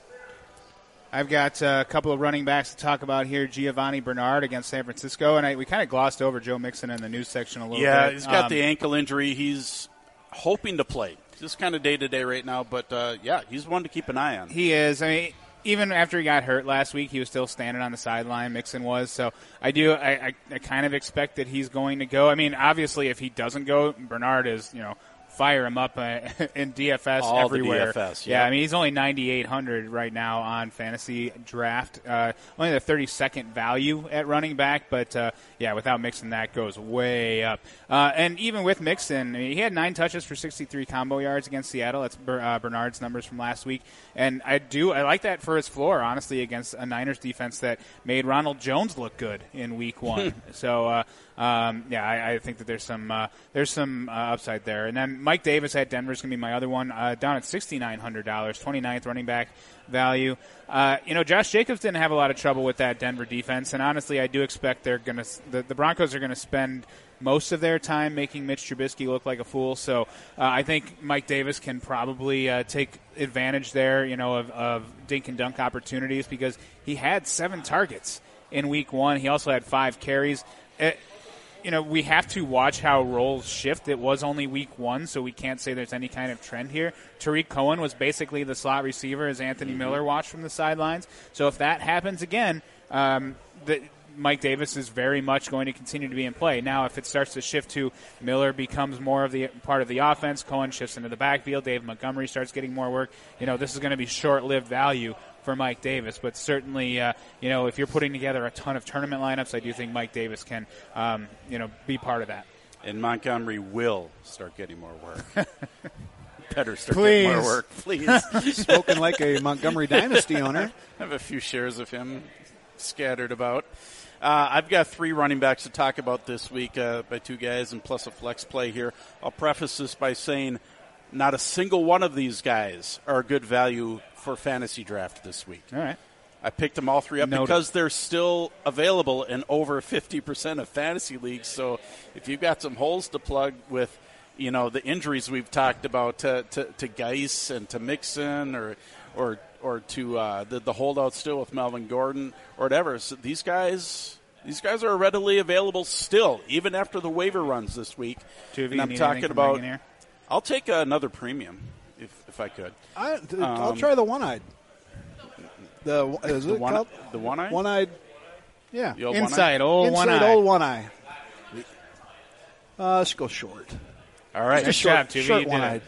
A: I've got uh, a couple of running backs to talk about here. Giovani Bernard against San Francisco, and I, we kind of glossed over Joe Mixon in the news section a little
C: yeah,
A: bit.
C: he's got
A: Um,
C: the ankle injury. He's hoping to play. Just kind of day to day right now, but uh, yeah, he's one to keep an eye on.
A: He is. I mean, even after he got hurt last week, he was still standing on the sideline. Mixon was. So I do. I, I, I kind of expect that he's going to go. I mean, obviously, if he doesn't go, Bernard is. You know. Fire him up uh, in DFS
C: All
A: everywhere.
C: DFS,
A: yeah.
C: yeah.
A: I mean he's only 9,800 right now on fantasy draft. Uh, only the 32nd value at running back, but uh, yeah, without Mixon, that goes way up. Uh, and even with Mixon, I mean, he had nine touches for 63 combo yards against Seattle. That's uh, Bernard's numbers from last week, and I do I like that for his floor, honestly, against a Niners defense that made Ronald Jones look good in Week One. so. Uh, um, yeah, I, I think that there's some uh, there's some uh, upside there. And then Mike Davis at Denver is going to be my other one, uh, down at sixty nine hundred dollars, 29th running back value. Uh, you know, Josh Jacobs didn't have a lot of trouble with that Denver defense, and honestly, I do expect they're going to the, the Broncos are going to spend most of their time making Mitch Trubisky look like a fool. So uh, I think Mike Davis can probably uh, take advantage there, you know, of, of dink and dunk opportunities because he had seven targets in Week One. He also had five carries. It, you know, we have to watch how roles shift. It was only week one, so we can't say there's any kind of trend here. Tarik Cohen was basically the slot receiver as Anthony Miller watched from the sidelines. So if that happens again, um, the, Mike Davis is very much going to continue to be in play. Now, if it starts to shift to Miller becomes more of the part of the offense, Cohen shifts into the backfield, Dave Montgomery starts getting more work. You know, this is going to be short-lived value for Mike Davis. But certainly, uh, you know, if you're putting together a ton of tournament lineups, I do think Mike Davis can, um, you know, be part of that.
C: And Montgomery will start getting more work. Better start
A: Please.
C: getting more work, please.
D: Spoken like a Montgomery Dynasty owner.
C: I have a few shares of him scattered about. Uh, I've got three running backs to talk about this week uh, by two guys and plus a flex play here. I'll preface this by saying not a single one of these guys are a good value for fantasy draft this week.
A: All right.
C: I picked them all three up
A: Noted.
C: because they're still available in over 50% of fantasy leagues. So if you've got some holes to plug with, you know, the injuries we've talked about to, to, to Guice and to Mixon or, or, or to uh, the, the holdout still with Melvin Gordon or whatever. So these guys, these guys are readily available still, even after the waiver runs this week.
A: Two of you
C: and I'm
A: need
C: talking about,
A: here?
C: I'll take another premium if, if I could.
D: I, I'll
C: Um,
D: try the one-eyed. The is
C: The
D: it
C: one,
D: called
C: the one eye?
D: one-eyed? Yeah,
C: The old one-eye?
A: Inside, old one
D: inside
A: eye.
D: old one eye. Uh, let's go short.
C: All right.
A: Nice
D: short,
A: job, Tuvey.
D: short one-eyed.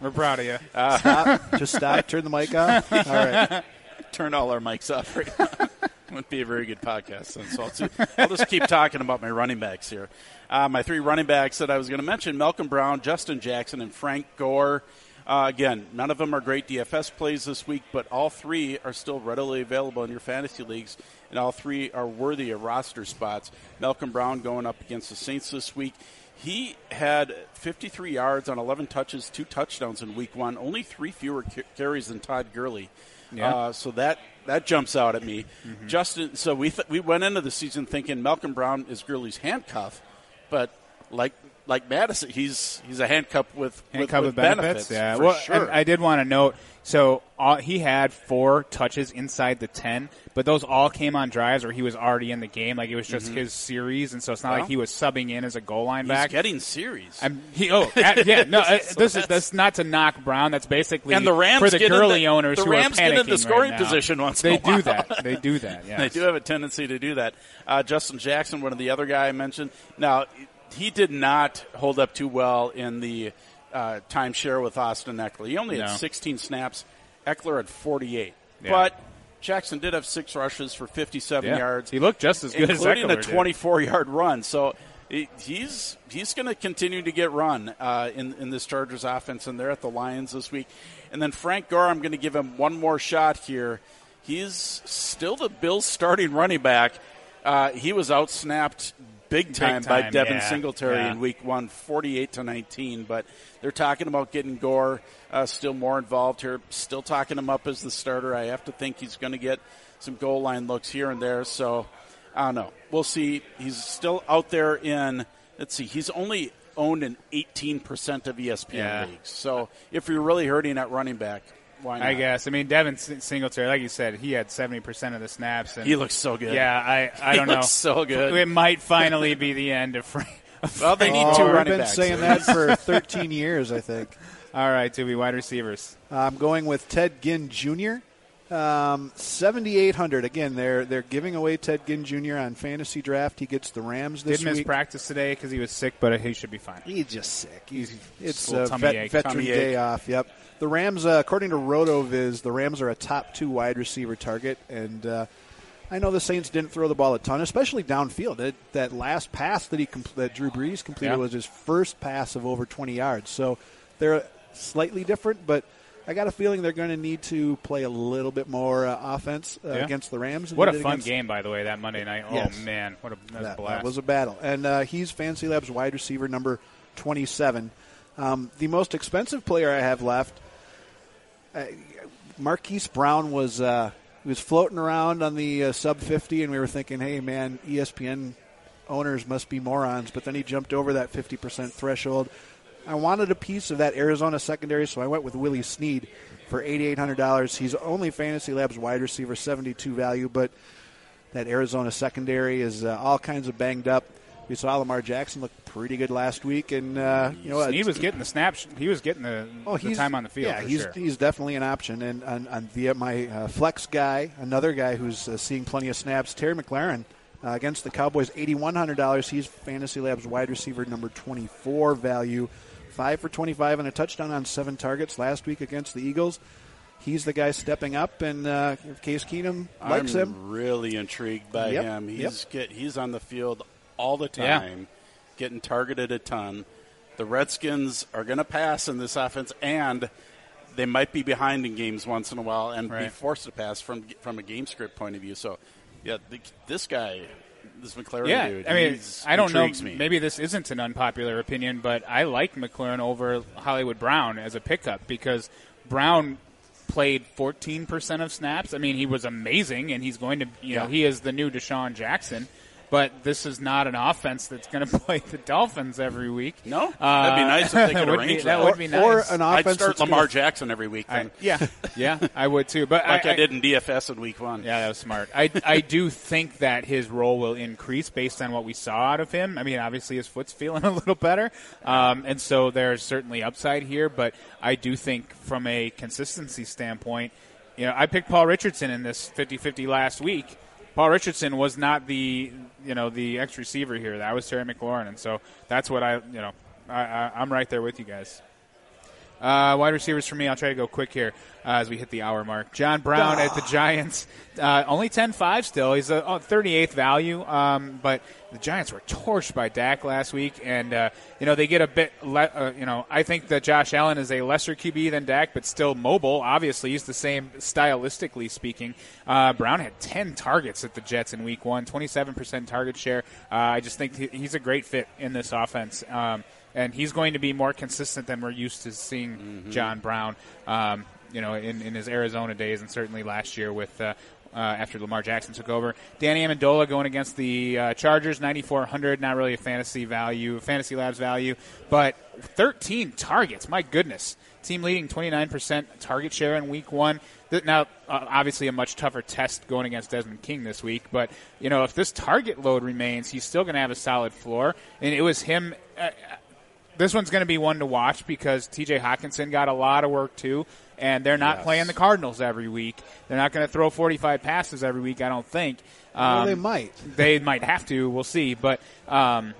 A: We're proud of you.
D: Stop. Just stop. Turn the mic off. All right.
C: turn all our mics off right now. Wouldn't be a very good podcast. Then, so I'll, see- I'll just keep talking about my running backs here. Uh, my three running backs that I was going to mention: Malcolm Brown, Justin Jackson, and Frank Gore. Uh, again, none of them are great DFS plays this week, but all three are still readily available in your fantasy leagues, and all three are worthy of roster spots. Malcolm Brown going up against the Saints this week. He had 53 yards on 11 touches, two touchdowns in week one, only three fewer ca- carries than Todd Gurley.
A: Yeah.
C: Uh, so that that jumps out at me. Justin, so we th- we went into the season thinking Malcolm Brown is Gurley's handcuff, but like like Mattison, he's he's a handcuff with
A: Handcuff
C: with,
A: with benefits. Yeah.
C: for
A: well,
C: sure.
A: I did want to note. So uh, he had four touches inside the ten, but those all came on drives where he was already in the game. Like it was just his series, and so it's not
C: Well,
A: like he was subbing in as a goal line
C: he's
A: back.
C: getting series.
A: I'm, he, oh, uh, yeah, no, uh,
C: So
A: this is
C: that's-
A: not to knock Brown. That's basically
C: And the Rams
A: for the Gurley
C: into-
A: owners
C: the
A: who
C: Rams
A: are
C: get
A: panicking
C: the scoring
A: right
C: position once in
A: They do that. They do that. Yes.
C: They do have a tendency to do that. Uh, Justin Jackson, one of the other guy I mentioned. Now, he did not hold up too well in the uh, timeshare with Austin Ekeler. He only
A: No.
C: had 16 snaps. Ekeler had 48.
A: Yeah.
C: But Jackson did have six rushes for 57
A: Yeah.
C: yards.
A: He looked just as good as
C: including
A: Ekeler
C: a 24 yard run. So he's he's going to continue to get run uh, in in this Chargers offense, and they're at the Lions this week. And then Frank Gore, I'm going to give him one more shot here. He's still the Bills' starting running back. Uh, he was outsnapped big time, by
A: time,
C: Devin
A: yeah.
C: Singletary
A: Yeah.
C: in Week One, 48 to 19. But they're talking about getting Gore uh, still more involved here. Still talking him up as the starter. I have to think he's going to get some goal line looks here and there. So I don't know. We'll see. He's still out there in. Let's see. He's only owned in 18% of ESPN
A: Yeah.
C: leagues. So if you're really hurting at running back, why not?
A: I guess. I mean, Devin S- Singletary, like you said, he had seventy percent of the snaps. And
C: He looks so good.
A: Yeah, I, I
C: He
A: don't know.
C: looks so good.
A: It might finally be the end of Frank.
C: Well, they need
D: Oh,
C: two
D: we've
C: running
D: been
C: backs.
D: saying that for 13 years, I think.
A: All right, to be wide receivers.
D: I'm going with Ted Ginn Jr. Um, 7,800. Again, they're they're giving away Ted Ginn Jr. on fantasy draft. He gets the Rams this
A: Did miss
D: week.
A: practice today because he was sick, but he should be fine.
D: He's just sick. He's, it's
A: a little
D: a vet, veteran
C: Tummy
D: day
C: ache.
D: off. Yep. The Rams, uh, according to RotoViz, the Rams are a top two wide receiver target, and uh, I know the Saints didn't throw the ball a ton, especially downfield. That, that last pass that he compl- that Drew Brees completed
A: Yeah.
D: was his first pass of over 20 yards. So they're slightly different, but I got a feeling they're going to need to play a little bit more uh, offense uh,
A: Yeah.
D: against the Rams.
A: What a fun game, by the way, that Monday night. Oh
D: Yes.
A: man, what a, that blast.
D: that was a battle. And uh, he's Fantasy Labs wide receiver number 27. Um, the most expensive player I have left, Marquise Brown was uh, was floating around on the uh, sub 50, and we were thinking, hey, man, ESPN owners must be morons. But then he jumped over that 50% threshold. I wanted a piece of that Arizona secondary, so I went with Willie Snead for $8,800. He's only Fantasy Labs wide receiver, 72 value, but that Arizona secondary is uh, all kinds of banged up. We saw Lamar Jackson look pretty good last week, and uh, you know
A: he was getting the snaps. He was getting the,
D: oh,
A: the
D: he's,
A: time on the field.
D: Yeah,
A: for
D: he's
A: sure.
D: he's definitely an option. And on, on via my uh, flex guy, another guy who's uh, seeing plenty of snaps, Terry McLaurin, Uh, against the Cowboys, $8,100. He's Fantasy Labs wide receiver number 24 value. 5 for 25 and a touchdown on seven targets last week against the Eagles. He's the guy stepping up, and uh, if Case Keenum likes
C: I'm
D: him,
C: really intrigued by
D: Yep,
C: him.
D: yep.
C: He's get he's on the field all the
A: Yeah.
C: time, getting targeted a ton. The Redskins are going to pass in this offense, and they might be behind in games once in a while and be forced to pass from from a game script point of view. So, yeah, the, this guy, this McLaurin
A: Yeah,
C: dude,
A: I mean, I don't know.
C: Me.
A: Maybe this isn't an unpopular opinion, but I like McLaurin over Hollywood Brown as a pickup because Brown played 14% of snaps. I mean, he was amazing, and he's going to, you know,
C: Yeah.
A: he is the new DeSean Jackson. But this is not an offense that's going to play the Dolphins every week.
C: No? That'd be nice if they could
A: would be-
C: arrange
A: that.
C: that.
A: would be nice.
D: or an offense I'd
C: start
D: that's gonna-
C: Lamar Jackson every week.
A: I- yeah, yeah, I would too. But
C: like I,
A: I,
C: did in DFS in week one.
A: Yeah, that was smart. I, I do think that his role will increase based on what we saw out of him. I mean, obviously his foot's feeling a little better, um, and so there's certainly upside here. But I do think from a consistency standpoint, you know, I picked Paul Richardson in this 50-50 last week. Paul Richardson was not the you know the ex receiver here. That was Terry McLaurin, and so that's what I you know I, I, I'm right there with you guys. Uh, wide receivers for me. I'll try to go quick here uh, as we hit the hour mark. John Brown at the Giants, uh, only 10-5 still. He's a oh, 38th value, um, but the Giants were torched by Dak last week, and uh, you know they get a bit. Le- uh, you know, I think that Josh Allen is a lesser QB than Dak, but still mobile. Obviously, he's the same stylistically speaking. Uh, Brown had 10 targets at the Jets in Week One, 27% target share. Uh, I just think he's a great fit in this offense. Um, and he's going to be more consistent than we're used to seeing John Brown. Um, you know, in, in his Arizona days, and certainly last year with uh, uh, after Lamar Jackson took over. Danny Amendola going against the uh, Chargers, 9,400. Not really a fantasy value, fantasy labs value, but 13 targets. My goodness, team leading 29% target share in Week One. Now, uh, obviously, a much tougher test going against Desmond King this week. But you know, if this target load remains, he's still going to have a solid floor. And it was him. This one's going to be one to watch because T.J. Hockenson got a lot of work too, and they're not
C: Yes.
A: playing the Cardinals every week. They're not going to throw 45 passes every week. I don't think. Um,
D: Well, they might.
A: They might have to. We'll see. But um,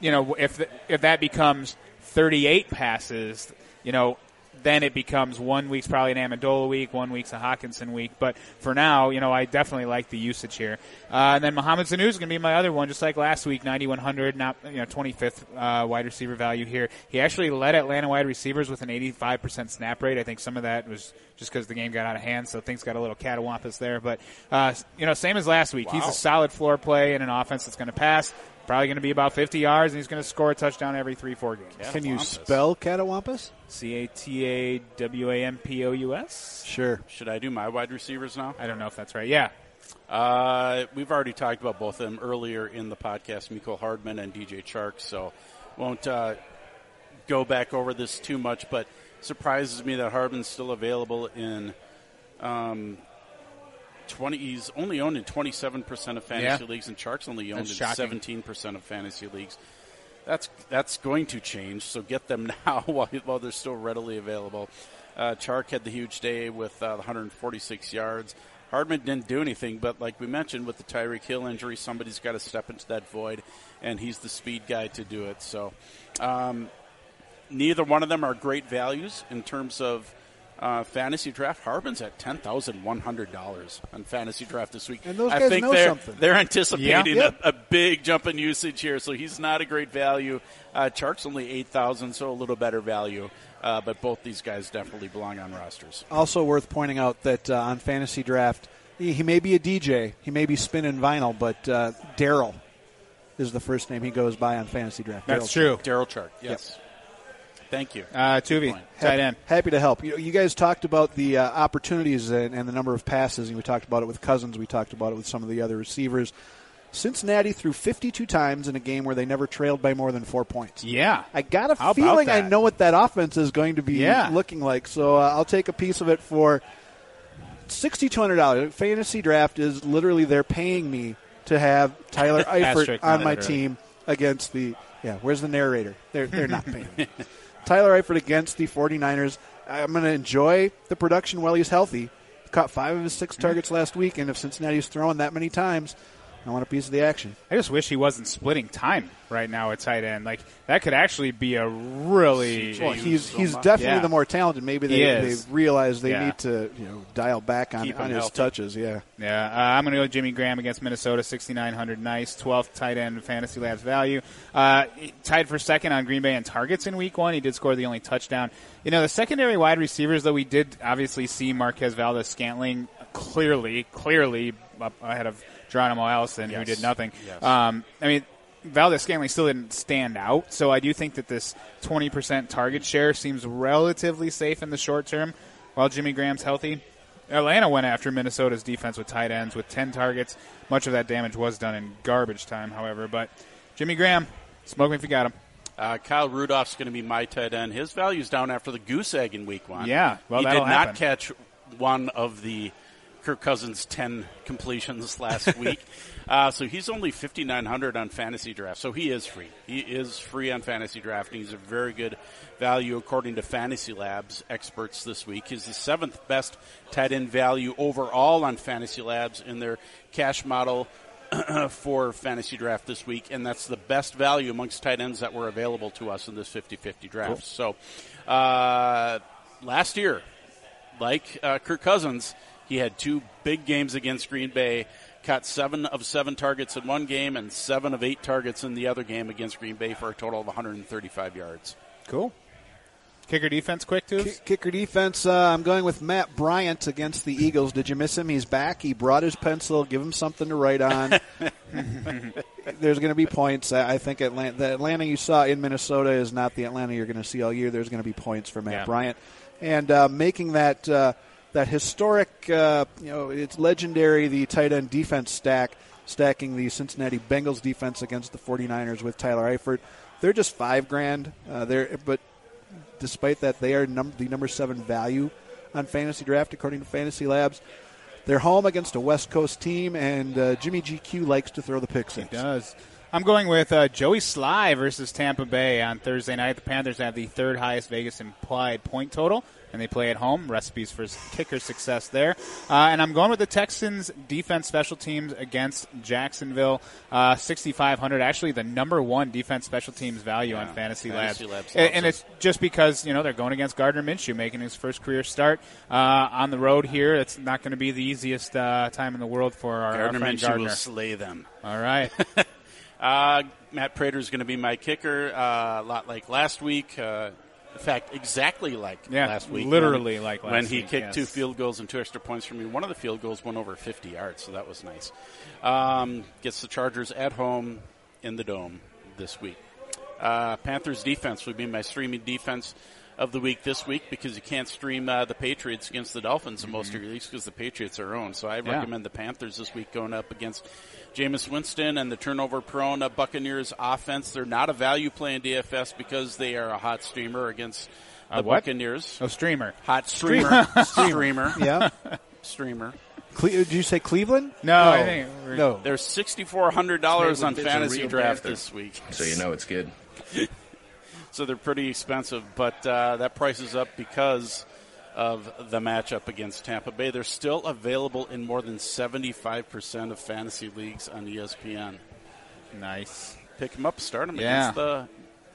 A: you know, if if that becomes 38 passes, you know, then it becomes one week's probably an Amendola week, one week's a Hockenson week. But for now, you know, I definitely like the usage here. Uh, and then Mohamed Sanu is going to be my other one, just like last week, 9100, not you know 25th uh, wide receiver value here. He actually led Atlanta wide receivers with an 85% snap rate. I think some of that was just because the game got out of hand, so things got a little catawampus there. But uh, you know, same as last week. He's a solid floor play in an offense that's going to pass. Probably going to be about 50 yards, and he's going to score a touchdown every three, four games.
D: Can you spell Catawampus?
A: C A T A W A M P O U S.
D: Sure.
C: Should I do my wide receivers now?
A: I don't know if that's right. Yeah.
C: Uh, we've already talked about both of them earlier in the podcast, Mecole Hardman and DJ Chark, so won't uh, go back over this too much, but surprises me that Hardman's still available in um, 20. He's only owned in 27% of fantasy
A: Yeah.
C: leagues, and Chark's only owned
A: That's
C: in
A: shocking.
C: 17% of fantasy leagues. That's that's going to change. So get them now while, while they're still readily available. Uh, Chark had the huge day with uh, 146 yards. Hardman didn't do anything, but like we mentioned, with the Tyreek Hill injury, somebody's got to step into that void, and he's the speed guy to do it. So, um, neither one of them are great values in terms of uh, fantasy draft. Hardman's at ten thousand one hundred dollars on fantasy draft this week.
D: And those
C: I
D: guys
C: think
D: know
C: they're
D: something.
C: they're anticipating
D: Yeah.
C: a, a big jump in usage here, so he's not a great value. Uh, Chark's only eight thousand, so a little better value. Uh, but both these guys definitely belong on rosters.
D: Also worth pointing out that uh, on fantasy draft, he, he may be a DJ, he may be spinning vinyl, but uh, Daryl is the first name he goes by on fantasy draft.
A: That's
D: Daryl
A: true.
C: Daryl Chark, yes. Thank you.
A: Uh, Tuvey,
C: point.
A: tight end.
D: Happy to help. You, you guys talked about the uh, opportunities and, and the number of passes, and we talked about it with Cousins. We talked about it with some of the other receivers. Cincinnati threw 52 times in a game where they never trailed by more than four points.
A: Yeah.
D: I got a
A: How
D: feeling I know what that offense is going to be
A: Yeah.
D: looking like, so uh, I'll take a piece of it for $6,200. Fantasy draft is literally they're paying me to have Tyler Eifert
A: Asterisk,
D: on my team against the. Yeah, where's the narrator? They're, they're not paying me. Tyler Eifert against the 49ers. I'm going to enjoy the production while he's healthy. Caught five of his six targets last week, and if Cincinnati's throwing that many times, I want a piece of the action.
A: I just wish he wasn't splitting time right now at tight end. Like that could actually be a really.
D: Well, he's he's definitely
A: Yeah.
D: the more talented. Maybe they, they realize they
A: Yeah.
D: need to you know dial back on, on his
C: healthy.
D: touches. Yeah.
A: Yeah, uh, I'm going to go Jimmy Graham against Minnesota, 6,900. Nice, 12th tight end Fantasy Labs value. Uh, tied for second on Green Bay in targets in Week One. He did score the only touchdown. You know, the secondary wide receivers, though, we did obviously see Marquez Valdes Scantling clearly, clearly up ahead of Geronimo Allison, who did nothing.
C: Yes.
A: Um, I mean. Valdes Scantling still didn't stand out, so I do think that this 20% target share seems relatively safe in the short term while Jimmy Graham's healthy. Atlanta went after Minnesota's defense with tight ends with 10 targets. Much of that damage was done in garbage time, however. But Jimmy Graham, smoke me if you got him.
C: Uh, Kyle Rudolph's going to be my tight end. His value's down after the goose egg in week one.
A: Yeah, well,
C: he did not
A: happen.
C: catch one of the Kirk Cousins 10 completions last week. Uh, so he's only 5,900 on fantasy draft. So he is free. He is free on fantasy draft. and He's a very good value according to Fantasy Labs experts this week. He's the seventh best tight end value overall on Fantasy Labs in their cash model for fantasy draft this week, and that's the best value amongst tight ends that were available to us in this 50-50 draft. So, uh, last year, like uh, Kirk Cousins, he had two big games against Green Bay. Caught seven of seven targets in one game and seven of eight targets in the other game against Green Bay for a total of 135 yards.
A: Cool. Kicker defense, quick, too.
D: Ki- Kicker defense. Uh, I'm going with Matt Bryant against the Eagles. Did you miss him? He's back. He brought his pencil. Give him something to write on. There's going to be points. I I think Atlanta, the Atlanta you saw in Minnesota is not the Atlanta you're going to see all year. There's going to be points for Matt
A: Yeah.
D: Bryant, and uh, making that uh, that historic, uh, you know, it's legendary. The tight end defense stack, stacking the Cincinnati Bengals defense against the 49ers with Tyler Eifert. They're just five grand. Uh, but despite that, they are num- the number seven value on fantasy draft according to Fantasy Labs. They're home against a West Coast team, and uh, Jimmy GQ likes to throw the pick six.
A: does. I'm going with uh, Joey Slye versus Tampa Bay on Thursday night. The Panthers have the third highest Vegas implied point total, and they play at home. Recipes for kicker success there. Uh, and I'm going with the Texans defense special teams against Jacksonville. Uh, 6,500, actually the number one defense special teams value on Fantasy,
C: Fantasy
A: Labs.
C: Labs
A: and, and it's just because you know they're going against Gardner Minshew, making his first career start uh, on the road here. It's not going to be the easiest uh, time in the world for our, our
C: Gardner
A: friend
C: Minshew
A: Gardner.
C: will slay them.
A: All right.
C: Uh, Matt Prater is going to be my kicker, uh, a lot like last week. In fact, exactly like
A: Yeah,
C: last week.
A: literally
C: when,
A: like last
C: when he
A: week,
C: kicked
A: yes.
C: two field goals and two extra points for me. One of the field goals went over 50 yards, so that was nice. Um, gets the Chargers at home in the dome this week. Uh, Panthers defense would be my streaming defense of the week this week because you can't stream uh, the Patriots against the Dolphins in most of your leagues because the Patriots are owned. So I
A: Mm-hmm. Yeah.
C: recommend the Panthers this week going up against Jameis Winston and the turnover prone uh, Buccaneers offense. They're not a value play in DFS because they are a hot streamer against the
A: A what?
C: Buccaneers.
A: Oh, streamer.
C: Hot streamer. streamer.
D: Yeah.
C: Streamer.
D: Cle- did you say Cleveland?
A: No, I think
D: no.
C: They're $6,400 on fantasy draft
H: Panther.
C: this week.
H: So you know it's good.
C: So they're pretty expensive, but uh, that price is up because of the matchup against Tampa Bay. They're still available in more than 75% of fantasy leagues on ESPN.
A: Nice.
C: Pick them up, start them
A: Yeah.
C: against the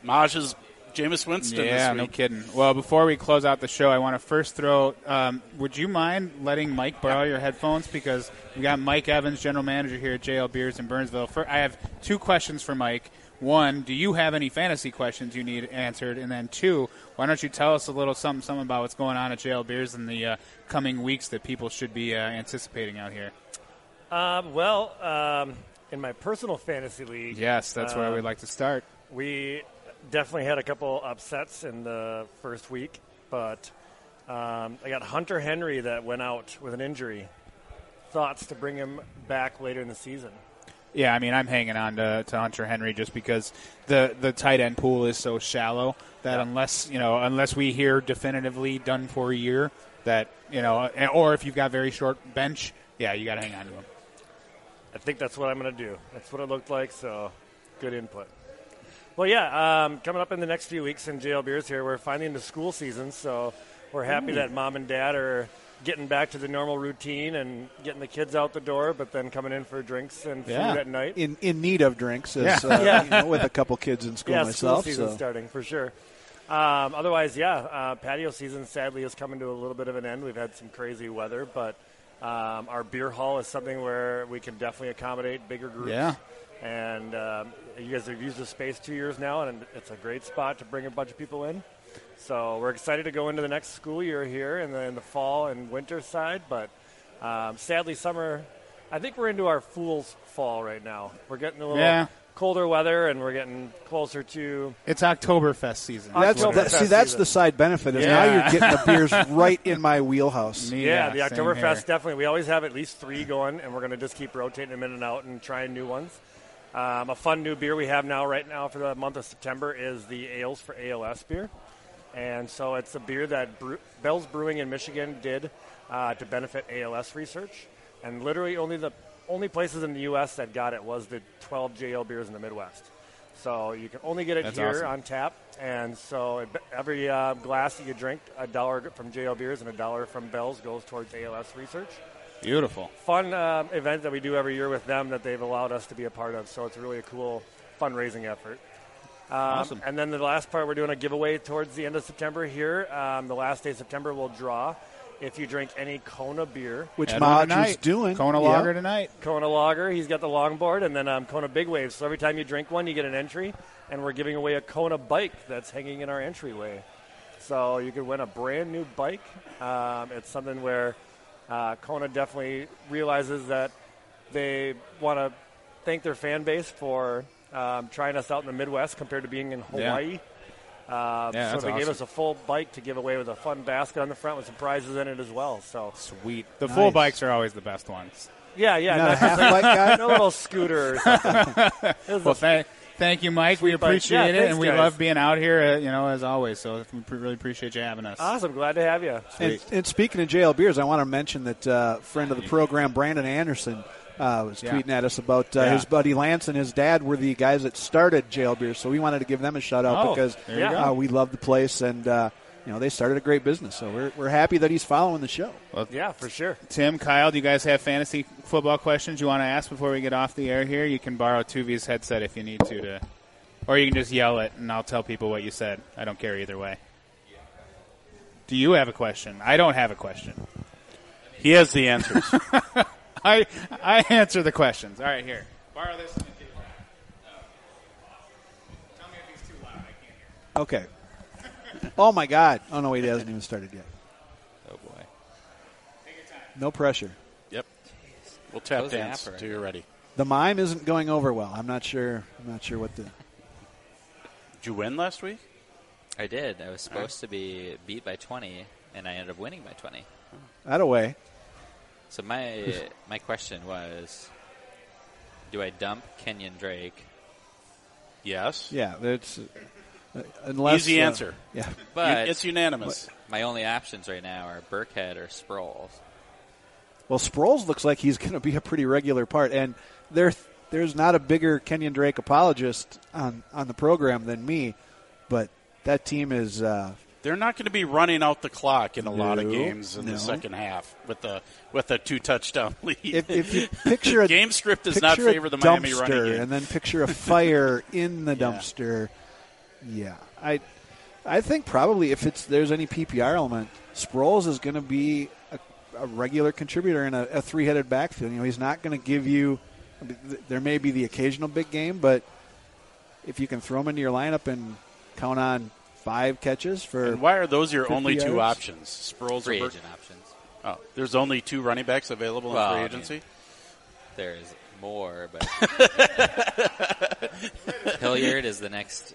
C: Maj's Jameis Winston
A: Yeah, no kidding. Well, before we close out the show, I want to first throw. Um, would you mind letting Mike borrow your headphones because we got Mike Evans, general manager here at JL Beers in Burnsville. For, I have two questions for Mike. One, do you have any fantasy questions you need answered? And then two, why don't you tell us a little something, something about what's going on at JL Beers in the uh, coming weeks that people should be uh, anticipating out here?
I: Um, well, um, in my personal fantasy league,
A: Yes, that's where
I: um,
A: we'd like to start.
I: we definitely had a couple upsets in the first week, but um, I got Hunter Henry that went out with an injury. Thoughts to bring him back later in the season?
A: Yeah, I mean, I'm hanging on to, to Hunter Henry just because the the tight end pool is so shallow that unless you know unless we hear definitively done for a year that you know, or if you've got very short bench, yeah, you got to hang on to him.
I: I think that's what I'm going to do. That's what it looked like, so good input. Well, yeah, um, coming up in the next few weeks in JL Beers here, we're finally into school season, so we're happy that mom and dad are getting back to the normal routine and getting the kids out the door, but then coming in for drinks and food at night.
D: In in need of drinks, as,
A: Yeah.
D: uh,
I: Yeah.
D: you know, with a couple kids in school
I: yeah,
D: myself.
I: school season
D: so.
I: starting for sure. Um, otherwise, yeah, uh, patio season sadly is coming to a little bit of an end. We've had some crazy weather, but um, our beer hall is something where we can definitely accommodate bigger groups.
A: Yeah.
I: And um, you guys have used the space two years now, and it's a great spot to bring a bunch of people in. So we're excited to go into the next school year here, and then the fall and winter side. But um, sadly, summer. I think we're into our fool's fall right now. We're getting a little
A: Yeah.
I: colder weather, and we're getting closer to
A: It's Oktoberfest season.
D: That's
I: Oktoberfest
D: that, see, that's
I: season.
D: the side benefit. Is
A: Yeah.
D: now you're getting the beers right in my wheelhouse.
A: Me,
I: Yeah, the
A: same here.
I: Oktoberfest definitely. We always have at least three going, and we're going to just keep rotating them in and out and trying new ones. Um, a fun new beer we have now, right now, for the month of September is the Ales for ALS beer. And so it's a beer that Bre- Bell's Brewing in Michigan did uh, to benefit ALS research. And literally only the only places in the U.S. that got it was the 12 JL beers in the Midwest. So you can only get it
A: That's
I: here
A: awesome.
I: on tap. And so it- every uh, glass that you drink, a dollar from JL Beers and a dollar from Bell's goes towards ALS research.
A: Beautiful.
I: Fun um, event that we do every year with them that they've allowed us to be a part of. So it's really a cool fundraising effort. Um,
A: Awesome.
I: And then the last part, we're doing a giveaway towards the end of September here. Um, the last day of September, we'll draw if you drink any Kona beer.
D: Which
A: Head on
D: Maj is
A: tonight.
D: doing.
A: Kona
D: Yeah.
A: Lager tonight.
I: Kona Lager. He's got the longboard, and then um, Kona Big Waves. So every time you drink one, you get an entry, and we're giving away a Kona bike that's hanging in our entryway. So you can win a brand new bike. Um, it's something where uh, Kona definitely realizes that they want to thank their fan base for um, trying us out in the Midwest compared to being in
A: Yeah.
I: Hawaii. Uh,
A: Yeah,
I: so
A: that's
I: they gave us a full bike to give away with a fun basket on the front with some prizes in it as well. So
A: Sweet. The full bikes are always the best ones.
I: yeah, yeah,
D: Not a half bike guy.
I: a little scooter. Or something.
A: Well, thank, thank you, Mike. We
I: Sweet bike.
A: appreciate
I: Yeah,
A: it,
I: thanks,
A: and we
I: guys.
A: love being out here, uh, you know, as always. So we pre- really appreciate you having us.
I: awesome, glad to have you.
D: And, and speaking of JL beers, I want to mention that uh, friend of the program, Brandon Anderson, uh, was
A: Yeah.
D: tweeting at us about uh,
A: Yeah.
D: his buddy Lance and his dad were the guys that started Jail Beer, So we wanted to give them a shout out
A: Oh,
D: because
A: there you
I: go.
D: uh, we love the place and uh, you know they started a great business. So we're, we're happy that he's following the show.
I: Yeah, for sure.
A: Tim, Kyle, do you guys have fantasy football questions you want to ask before we get off the air here? You can borrow Tuvey's headset if you need to, to, or you can just yell it, and I'll tell people what you said. I don't care either way. Do you have a question? I don't have a question.
C: He has the answers.
A: I I answer the questions. All right, here. Borrow this. Oh. Tell me if he's too loud. I can't hear.
D: Okay. oh my God! Oh no, wait, it hasn't even started yet.
J: Oh boy.
D: No pressure.
C: yep. We'll tap
J: Close
C: dance
J: until already.
C: you're ready.
D: The mime isn't going over well. I'm not sure. I'm not sure what the.
C: Did you win last week?
J: I did. I was supposed to be beat by 20, and I ended up winning by 20.
D: That away.
J: So my my question was, do I dump Kenyon Drake?
C: Yes.
D: Yeah, that's uh, unless
C: Easy
D: uh,
C: answer.
D: Yeah,
J: But
C: it's unanimous.
J: my only options right now are Burkhead or Sproles.
D: Well, Sproles looks like he's going to be a pretty regular part, and there there's not a bigger Kenyon Drake apologist on on the program than me, but that team is. Uh,
C: They're not going to be running out the clock in a lot of games in
D: no.
C: the second half with a with a two touchdown lead.
D: if, if you picture a
C: game script does not favor the Miami
D: dumpster
C: running game.
D: and then picture a fire in the
C: Yeah.
D: dumpster. Yeah, I I think probably if it's there's any PPR element, Sproles is going to be a, a regular contributor in a, a three-headed backfield. You know, he's not going to give you. I mean, th- There may be the occasional big game, but if you can throw him into your lineup and count on five catches for
C: and why are those your
D: 50
C: only two options? Sproles
J: Free
C: or Bur-
J: agent options.
C: Oh, there's only two running backs available
J: Well,
C: in free
J: I
C: agency.
J: mean, There's more, but Hilliard is the next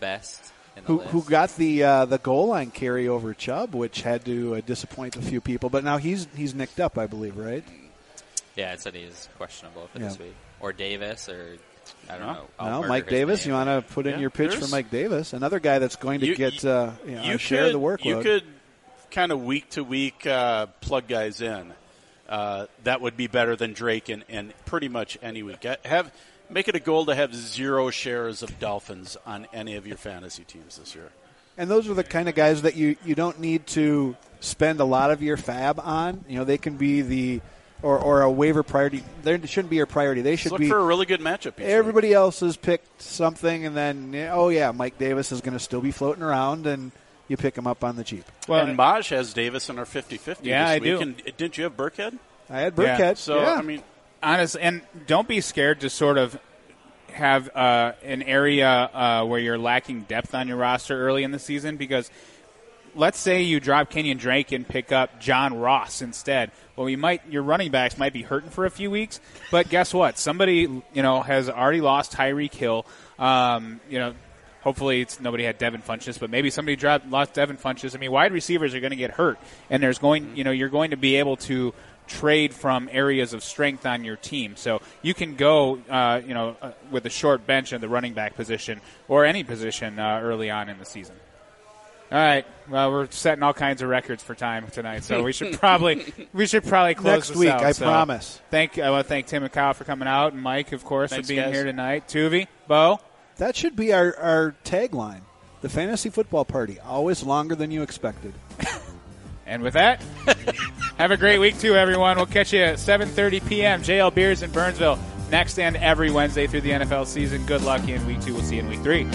J: best
D: who who got the uh, the goal line carry over Chubb, which had to uh, disappoint a few people. But now he's he's nicked up, I believe, right?
J: Yeah, it said he's questionable for
D: Yeah.
J: this week. Or Davis, or I don't
C: No.
J: know. I'll
D: No, Mike Davis.
J: name.
D: You want to put in
C: Yeah,
D: your pitch for Mike Davis, another guy that's going to
C: You-
D: get
C: you-
D: uh, you know,
C: you
D: share
C: could,
D: the workload.
C: You could kind of week to week uh, plug guys in. Uh, that would be better than Drake in, in pretty much any week. Have make it a goal to have zero shares of Dolphins on any of your fantasy teams this year.
D: And those are the kind of guys that you, you don't need to spend a lot of your FAAB on. You know, they can be the or, or a waiver priority. They shouldn't be your priority. They should
C: Look
D: be
C: for a really good matchup. each week.
D: everybody else has picked something, and then oh yeah, Mike Davis is going to still be floating around, and you pick him up on the cheap.
C: Well, and Bosch has Davis in our 50-50
A: Yeah,
C: this
A: I
C: week.
A: do.
C: And didn't you have Burkhead?
D: I had
A: Yeah.
D: Burkhead.
C: So
D: yeah.
C: I mean,
A: honest and don't be scared to sort of have uh, an area uh, where you're lacking depth on your roster early in the season because let's say you drop Kenyon Drake and pick up John Ross instead. Well, you might your running backs might be hurting for a few weeks, but guess what? Somebody you know has already lost Tyreek Hill. Um, you know. Hopefully, it's nobody had Devin Funchess, but maybe somebody dropped lost Devin Funchess. I mean, wide receivers are going to get hurt, and there's going, you know, you're going to be able to trade from areas of strength on your team. So you can go, uh, you know, uh, with a short bench in the running back position or any position uh, early on in the season. All right. Well, we're setting all kinds of records for time tonight, so we should probably we should probably close
D: Next
A: this
D: week,
A: out.
D: I
A: So
D: promise.
A: Thank I want to thank Tim and Kyle for coming out, and Mike, of course,
C: Thanks,
A: for being
C: guys.
A: here tonight. Tuvey, Bo.
D: That should be our, our tagline. The fantasy football party, always longer than you expected.
A: And with that, have a great week too, everyone. We'll catch you at 7:30 p.m. JL Beers in Burnsville next and every Wednesday through the NFL season. Good luck in week two. We'll see you in week three.